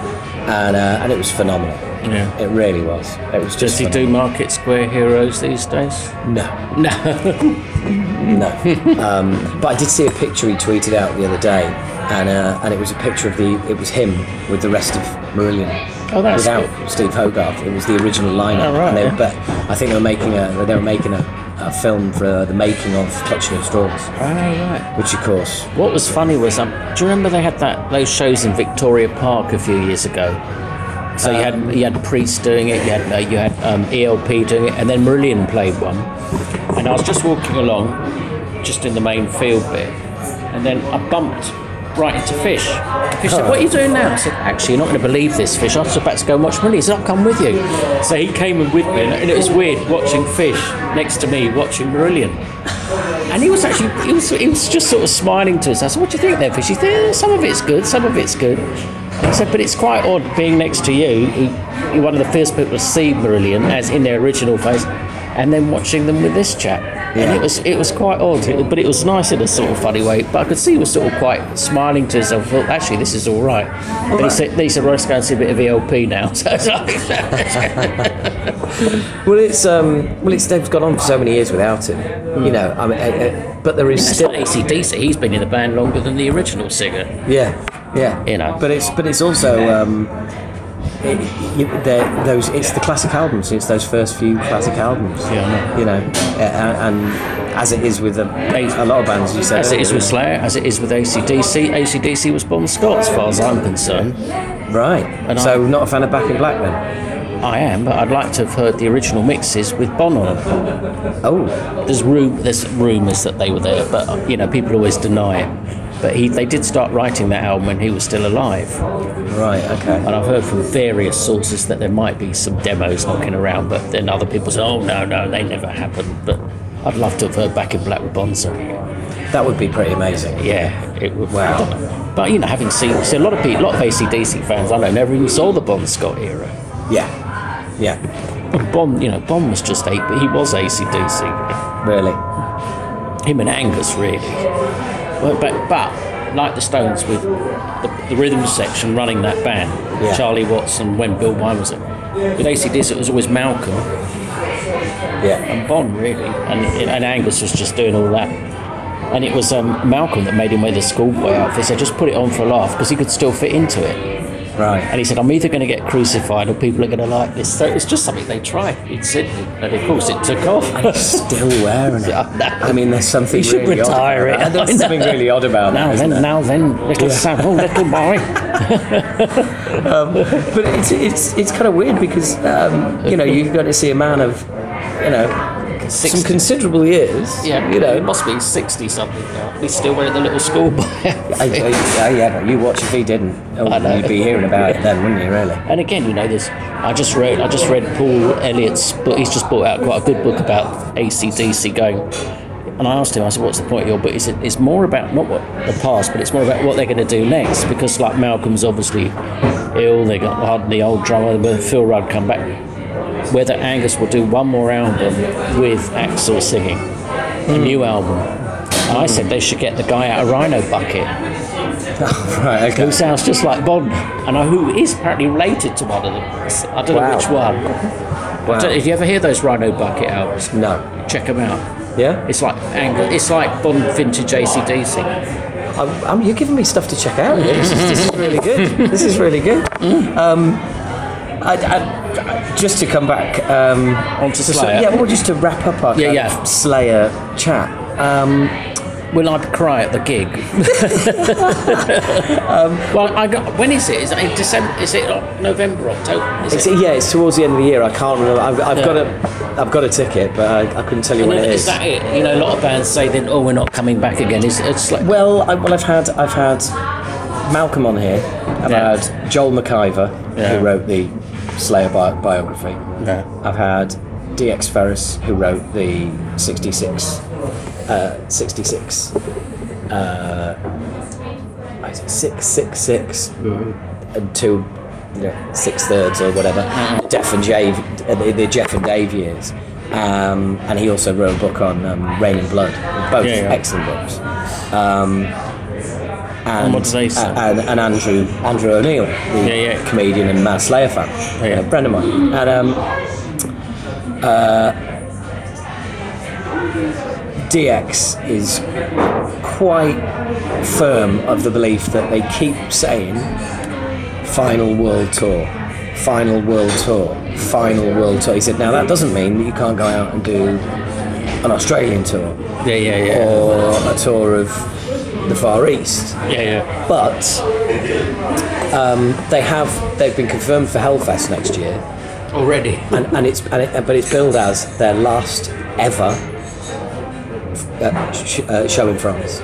and uh, and it was phenomenal. Yeah. It really was. It was Does just. he do. Market Square Heroes these days? No. No. [laughs] No, um, but I did see a picture he tweeted out the other day, and uh, and it was a picture of the it was him with the rest of Marillion. Oh, that's without Steve Hogarth. It was the original lineup. Oh, right, and they, yeah. But I think they were making a they were making a, a film for uh, the making of Clutching at Straws, oh, right. which of course What was funny was, um, do you remember they had that those shows in Victoria Park a few years ago? So you had you had Priest doing it, you had uh, you had um, ELP doing it, and then Marillion played one. And I was just walking along, just in the main field bit, and then I bumped writing to Fish. Fish said, "What are you doing now?" I said, "Actually, you're not going to believe this, Fish. I was about to go and watch Marillion." He said, "I'll come with you." So he came in with me, and it was weird watching Fish next to me watching Marillion. And he was actually, he was, he was just sort of smiling to us. I said, "What do you think there, Fish?" He said, "Yeah, "Some of it's good, some of it's good." I said, "But it's quite odd being next to you, who, you're one of the first people to see Marillion as in their original face, and then watching them with this chap." And it was it was quite odd, It- but it was nice in a sort of funny way. But I could see he was sort of quite smiling to himself. Thought, actually, this is all right. Then he said, he said, "Well, let's go and see a bit of ELP now." [laughs] So it's like, [laughs] Well, it's um, well, it's they've gone on for so many years without him. You know, I mean, uh, uh, but there is still like ACDC. He's been in the band longer than the original singer. Yeah, yeah. You know. but it's but it's also um, it, they're- those. It's the classic albums. It's those first few classic albums. Yeah. You know, and, and as it is with a, a lot of bands, you said As it is with Slayer, as it is with ACDC, ACDC was Bon Scott, as far as I'm concerned. right? And so not a fan of Back in Black then? I am, but I'd like to have heard the original mixes with Bon on them. Oh, There's room, there's rumours that they were there, but you know people always deny it. But he, they did start writing that album when he was still alive, right. Okay. and I've heard from various sources that there might be some demos knocking around, but then other people say, "Oh no, no, they never happened." But I'd love to have heard Back in Black with Bonzo. That would be pretty amazing. Yeah, it would. Wow. I don't know. But you know, having seen, see a lot of people, a lot of ACDC fans, I know, never even saw the Bon Scott era. Yeah. Yeah. Bon, you know, Bon was just a, but he was ACDC. Really. Him and Angus, really. But, but like the Stones with the, the rhythm section running that band, Yeah. Charlie Watson, when Bill Wyman was it. With ACDC, it was always Malcolm Yeah. and Bon, really. And, and Angus was just doing all that. And it was um, Malcolm that made him wear the schoolboy outfit. Said, just put it on for a laugh because he could still fit into it. Right. And he said, I'm either going to get crucified or people are going to like this. So it's just something they try in Sydney. And of course, it took off. And Still wearing it. [laughs] I. I mean, there's something You should really retire odd it. about that. I There's something really odd about now that. then, there? now then, little Savile, little boy. [laughs] [laughs] But it's it's it's kind of weird because um, you know you've got to see a man of you know some considerable years. Yeah, you know. it must be 60 something now. He's still wearing the little schoolboy [laughs] I. I, I, yeah, but you watch if he didn't, oh, you'd be hearing about it then, wouldn't you? Really? And again, you know, there's. I just read. I just read Paul Elliott's book. He's just brought out quite a good book about ACDC going. And I asked him. I said, "What's the point of your book?" He said, "It's more about not what the past, but it's more about what they're going to do next. Because like Malcolm's obviously ill. They got the old drummer, but Phil Rudd come back. Whether Angus will do one more album with Axl singing, a new album." And I said they should get the guy out of Rhino Bucket [laughs] right. Okay. who sounds just like Bon, and who is apparently related to one of them. I don't Wow. know which one. Wow. Did you ever hear those Rhino Bucket albums? No. Check them out. Yeah. It's like anger. It's like Bon vintage ACDC. I'm, I'm, you're giving me stuff to check out. This, is, this is really good. [laughs] This is really good. Um, I, I, just to come back um, Onto to- Slayer. yeah, well, just to wrap up our Yeah, yeah. Slayer chat. Um, Will I cry at the gig? [laughs] [laughs] Um, well, I got. When is it? Is it December? Is it November, October? Is it's, it? yeah, it's towards the end of the year. I can't remember. I've, I've got a, I've got a ticket, but I, I couldn't tell you when it is is. that it? You know, a lot of bands say then, "Oh, we're not coming back again." Is it's like Well, I, well, I've had I've had Malcolm on here. I've Yeah. had Joel McIver, Yeah. who wrote the Slayer bi- biography. Yeah. I've had DX Ferris, who wrote the '66, uh, '66, uh, what is it, six six six, and two, you know, six thirds or whatever. Jeff and Dave, uh, the, the Jeff and Dave years. Um, and he also wrote a book on um, Reign in Blood, both Yeah, yeah. excellent books. Um, and, what they say? And, and Andrew Andrew O'Neill, the Yeah, yeah. comedian and Mad Slayer fan, Yeah. a friend of mine. And um, uh, DX is quite firm of the belief that they keep saying final world tour, final world tour, final world tour. He said, now that doesn't mean that you can't go out and do an Australian tour yeah, yeah, yeah, or a tour of the Far East. yeah, yeah. But um, they have they've been confirmed for Hellfest next year, Already. and, and it's and it, but it's billed as their last ever uh, sh- uh, show in France.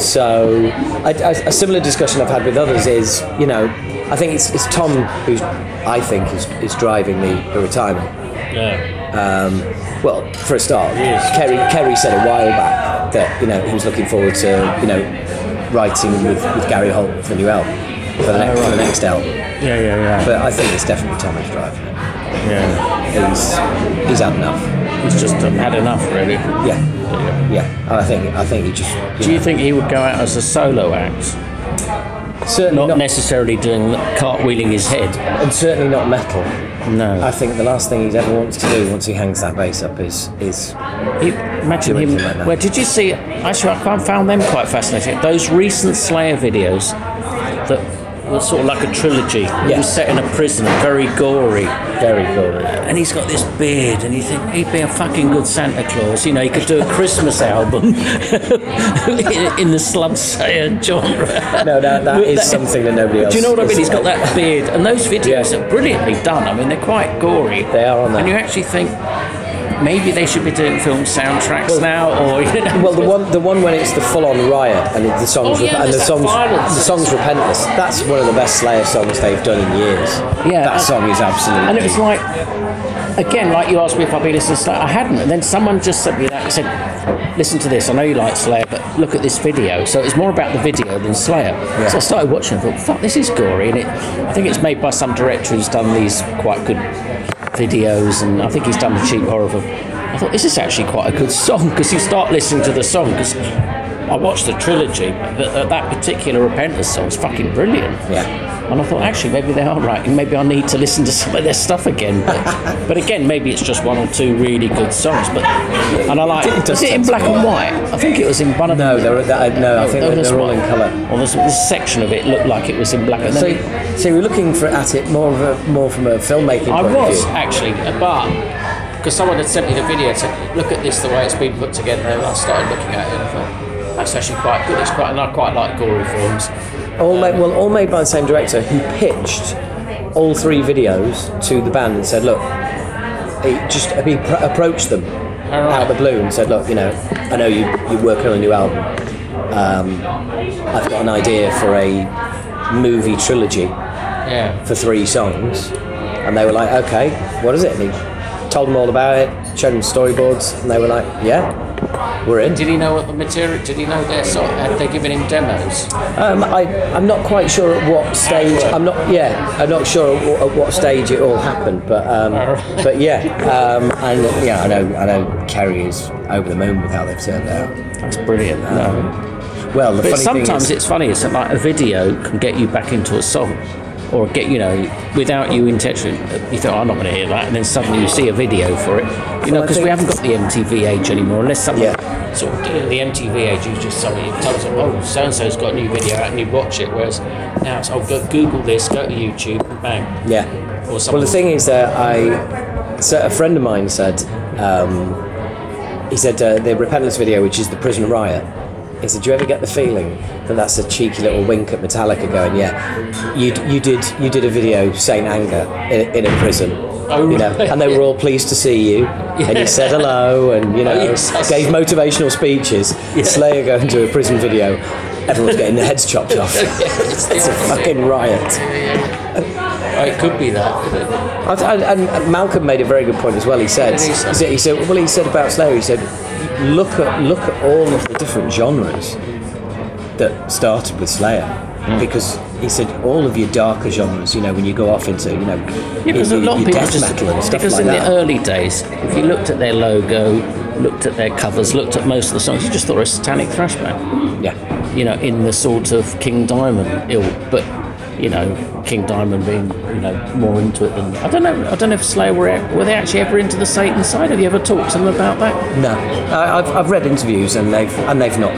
So, a, a, a similar discussion I've had with others is, you know, I think it's, it's Tom who's, I think, is, is driving the, the retirement. Yeah. Um, well, for a start, Kerry, Kerry said a while back that you know he was looking forward to you know writing with, with Gary Holt for the new album for the, next, for the oh, next album. Yeah, yeah, yeah. But I think it's definitely driving it. yeah. He's he's had enough. He's just had enough, really. Yeah, yeah. I think I think he just you Do you think he would go out as a solo act, certainly not not, necessarily doing cartwheeling his head? and certainly not metal. No. I think the last thing he ever wants to do once he hangs that bass up is is He, imagine him. like. Where did you see? Actually, I found them quite fascinating. Those recent Slayer videos that sort of like a trilogy. He Yeah. was set in a prison, very gory, very cool. and he's got this beard, and you think he'd be a fucking good Santa Claus. You know, he could do a Christmas [laughs] album [laughs] in, the Slum Slayer genre. No, that, that is that- something that nobody else. Do you know what I mean? He's got that beard, and those videos Yeah. are brilliantly done. I mean, they're quite gory. They are on And you actually think maybe they should be doing film soundtracks now, or you know. Well, the one, the one when it's the full-on riot and the songs, Oh, yeah, and the songs, violence. the songs "Repentless." That's one of the best Slayer songs they've done in years. Yeah, that song is absolutely. And it was like, again, like you asked me if I'd be listening to Slayer. I hadn't. And then someone just sent me that and said, listen to this. I know you like Slayer, but look at this video. So it's more about the video than Slayer. So I started watching and thought, fuck, this is gory. And it, I think it's made by some director who's done these quite good videos. And I think he's done the cheap horror of I thought, this is actually quite a good song because you start listening to the song because I watched the trilogy, but that, particular Repentless song is fucking brilliant. Yeah. And I thought, actually, maybe they are right, and maybe I need to listen to [laughs] some of their stuff again. But, [laughs] but again, maybe it's just one or two really good songs. But and I like. It Was it in black and white? I think it was in one of no, they're, they're, uh, no, I think they're, they're all in colour. Well, there's this section of it looked like it was in black and So, then so we're looking for at it more of a, more from a filmmaking I point was of view. actually, uh, but because someone had sent me the video, said, look at this, the way it's been put together. And I started looking at it and I thought, that's actually quite good. It's quite, and I quite like gory films. All made, well, all made by the same director who pitched all three videos to the band and said, look, he just he pr- approached them out of the blue and said, look, you know, I know you you're working on a new album. Um, I've got an idea for a movie trilogy Yeah. for three songs, and they were like, okay, what is it? And he told them all about it, showed them storyboards, and they were like, yeah, we're in. Did he know what the material? Did he know their sort? Had they given him demos? Um, I, I'm not quite sure at what stage. I'm not. Yeah, I'm not sure at what, at what stage it all happened. But um, but yeah, um, and yeah, I know. I know. Kerry is over the moon with how they've turned out. That's brilliant. no. Well, the But funny thing sometimes is, it's funny. It's like a video can get you back into a song, or get you know without you intentionally. You think, oh, I'm not going to hear that, and then suddenly you see a video for it. You know, because we haven't got the MTV age anymore, unless something Yeah. sort of the MTV age is just who tells them, oh, so and so's got a new video out, and you watch it. Whereas now it's, oh, go Google this, go to YouTube, and bang. yeah. Or Well, the thing is that I, so a friend of mine said, um, he said uh, the Repentless video, which is the prison riot. He said, "Do you ever get the feeling that that's a cheeky little wink at Metallica, going, yeah, you you did you did a video Saint Anger in, in a prison, Oh, you know, right. and they were all pleased to see you, and you said hello, and you know, Oh, [laughs] yes, gave motivational speeches. Slayer going to a prison video, everyone's getting their heads chopped off. [laughs] it's a fucking riot." It could be that. And, and, Malcolm made a very good point as well. He said, he said, he said, well, he said about Slayer. He said, look at look at all of the different genres that started with Slayer, Hmm. because he said all of your darker genres. You know, when you go off into you know, Yeah, your, because a lot of your people death just metal and stuff because like in that. the early days, if you looked at their logo, looked at their covers, looked at most of the songs, you just thought it was satanic thrash band. yeah, You know, in the sort of King Diamond ilk, but you know, King Diamond being you know more into it than I don't know. I don't know if Slayer were were they actually ever into the Satan side? Have you ever talked to them about that? no, I, I've, I've read interviews and they've and they've not.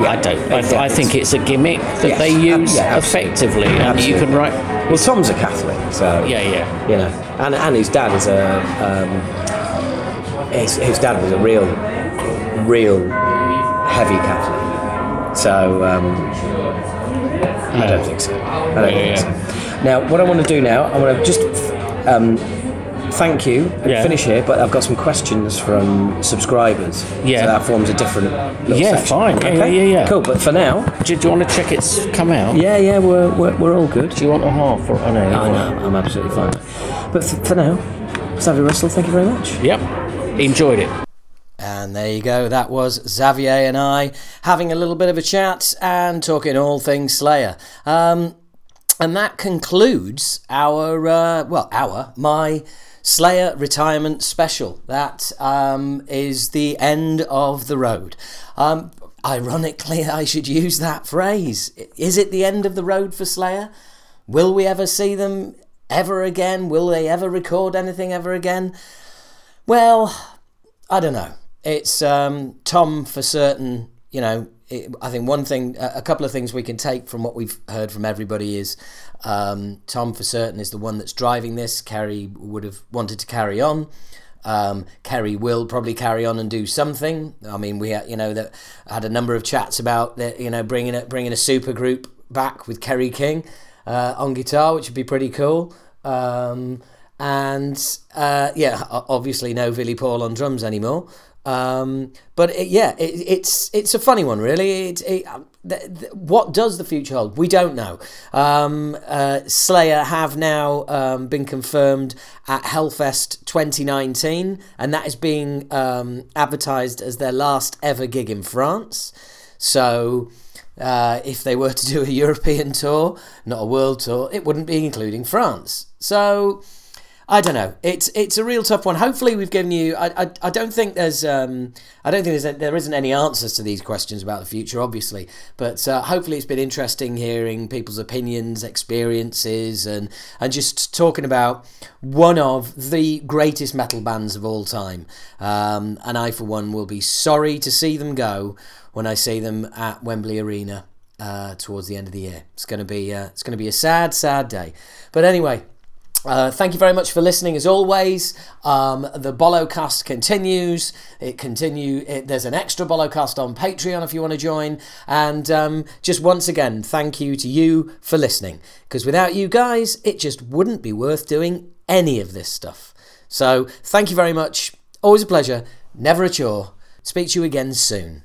Yeah, I don't. I, I think it's a gimmick that Yes, they use yeah, absolutely. effectively, and you can write. Well, Tom's a Catholic, so Yeah, yeah. you know, and and his dad is a um, his, his dad was a real, real heavy Catholic. So um, I don't think so. I don't think so. Now, what I want to do now, I want to just um, thank you. and Yeah. Finish here, but I've got some questions from subscribers. Yeah. So that forms a different. little Yeah, section. fine. Yeah, yeah, yeah, yeah. Cool. But for now, Do, do you want to check it's come out? yeah, yeah, we're we're, we're all good. Do you want a half or I know? I know, I'm absolutely fine. But f- for now, Xavier Russell, thank you very much. Yep. Enjoyed it. And there you go. That was Xavier and I having a little bit of a chat and talking all things Slayer. Um, and that concludes our, uh, well, our, my Slayer retirement special. That um, is the end of the road. Um, ironically, I should use that phrase. Is it the end of the road for Slayer? Will we ever see them ever again? Will they ever record anything ever again? Well, I don't know. It's um, Tom for certain. You know, I think one thing, a couple of things we can take from what we've heard from everybody is um, Tom for certain is the one that's driving this. Kerry would have wanted to carry on. Um, Kerry will probably carry on and do something. I mean, we you know that had a number of chats about. You know, bringing a bringing a super group back with Kerry King uh, on guitar, which would be pretty cool. Um, and uh, yeah, obviously no Billy Paul on drums anymore. Um, but it, yeah, it, it's it's a funny one, really. It, it, th- th- what does the future hold? We don't know. Um, uh, Slayer have now um, been confirmed at Hellfest 2019, and that is being um, advertised as their last ever gig in France. So. Uh, if they were to do a [laughs] European tour, not a world tour, it wouldn't be including France. So I don't know. It's it's a real tough one. Hopefully, we've given you. I, I, I don't think there's um I don't think there's there isn't any answers to these questions about the future, obviously. But uh, hopefully, it's been interesting hearing people's opinions, experiences, and and just talking about one of the greatest metal bands of all time. Um, and I, for one, will be sorry to see them go when I see them at Wembley Arena uh, towards the end of the year. It's to be uh, it's to be a sad, sad day. But anyway. Uh, thank you very much for listening. As always, um, the Bolocast continues. It continue. It, there's an extra Bolocast on Patreon if you want to join. And um, just once again, thank you to you for listening. Because without you guys, it just wouldn't be worth doing any of this stuff. So thank you very much. Always a pleasure. Never a chore. Speak to you again soon.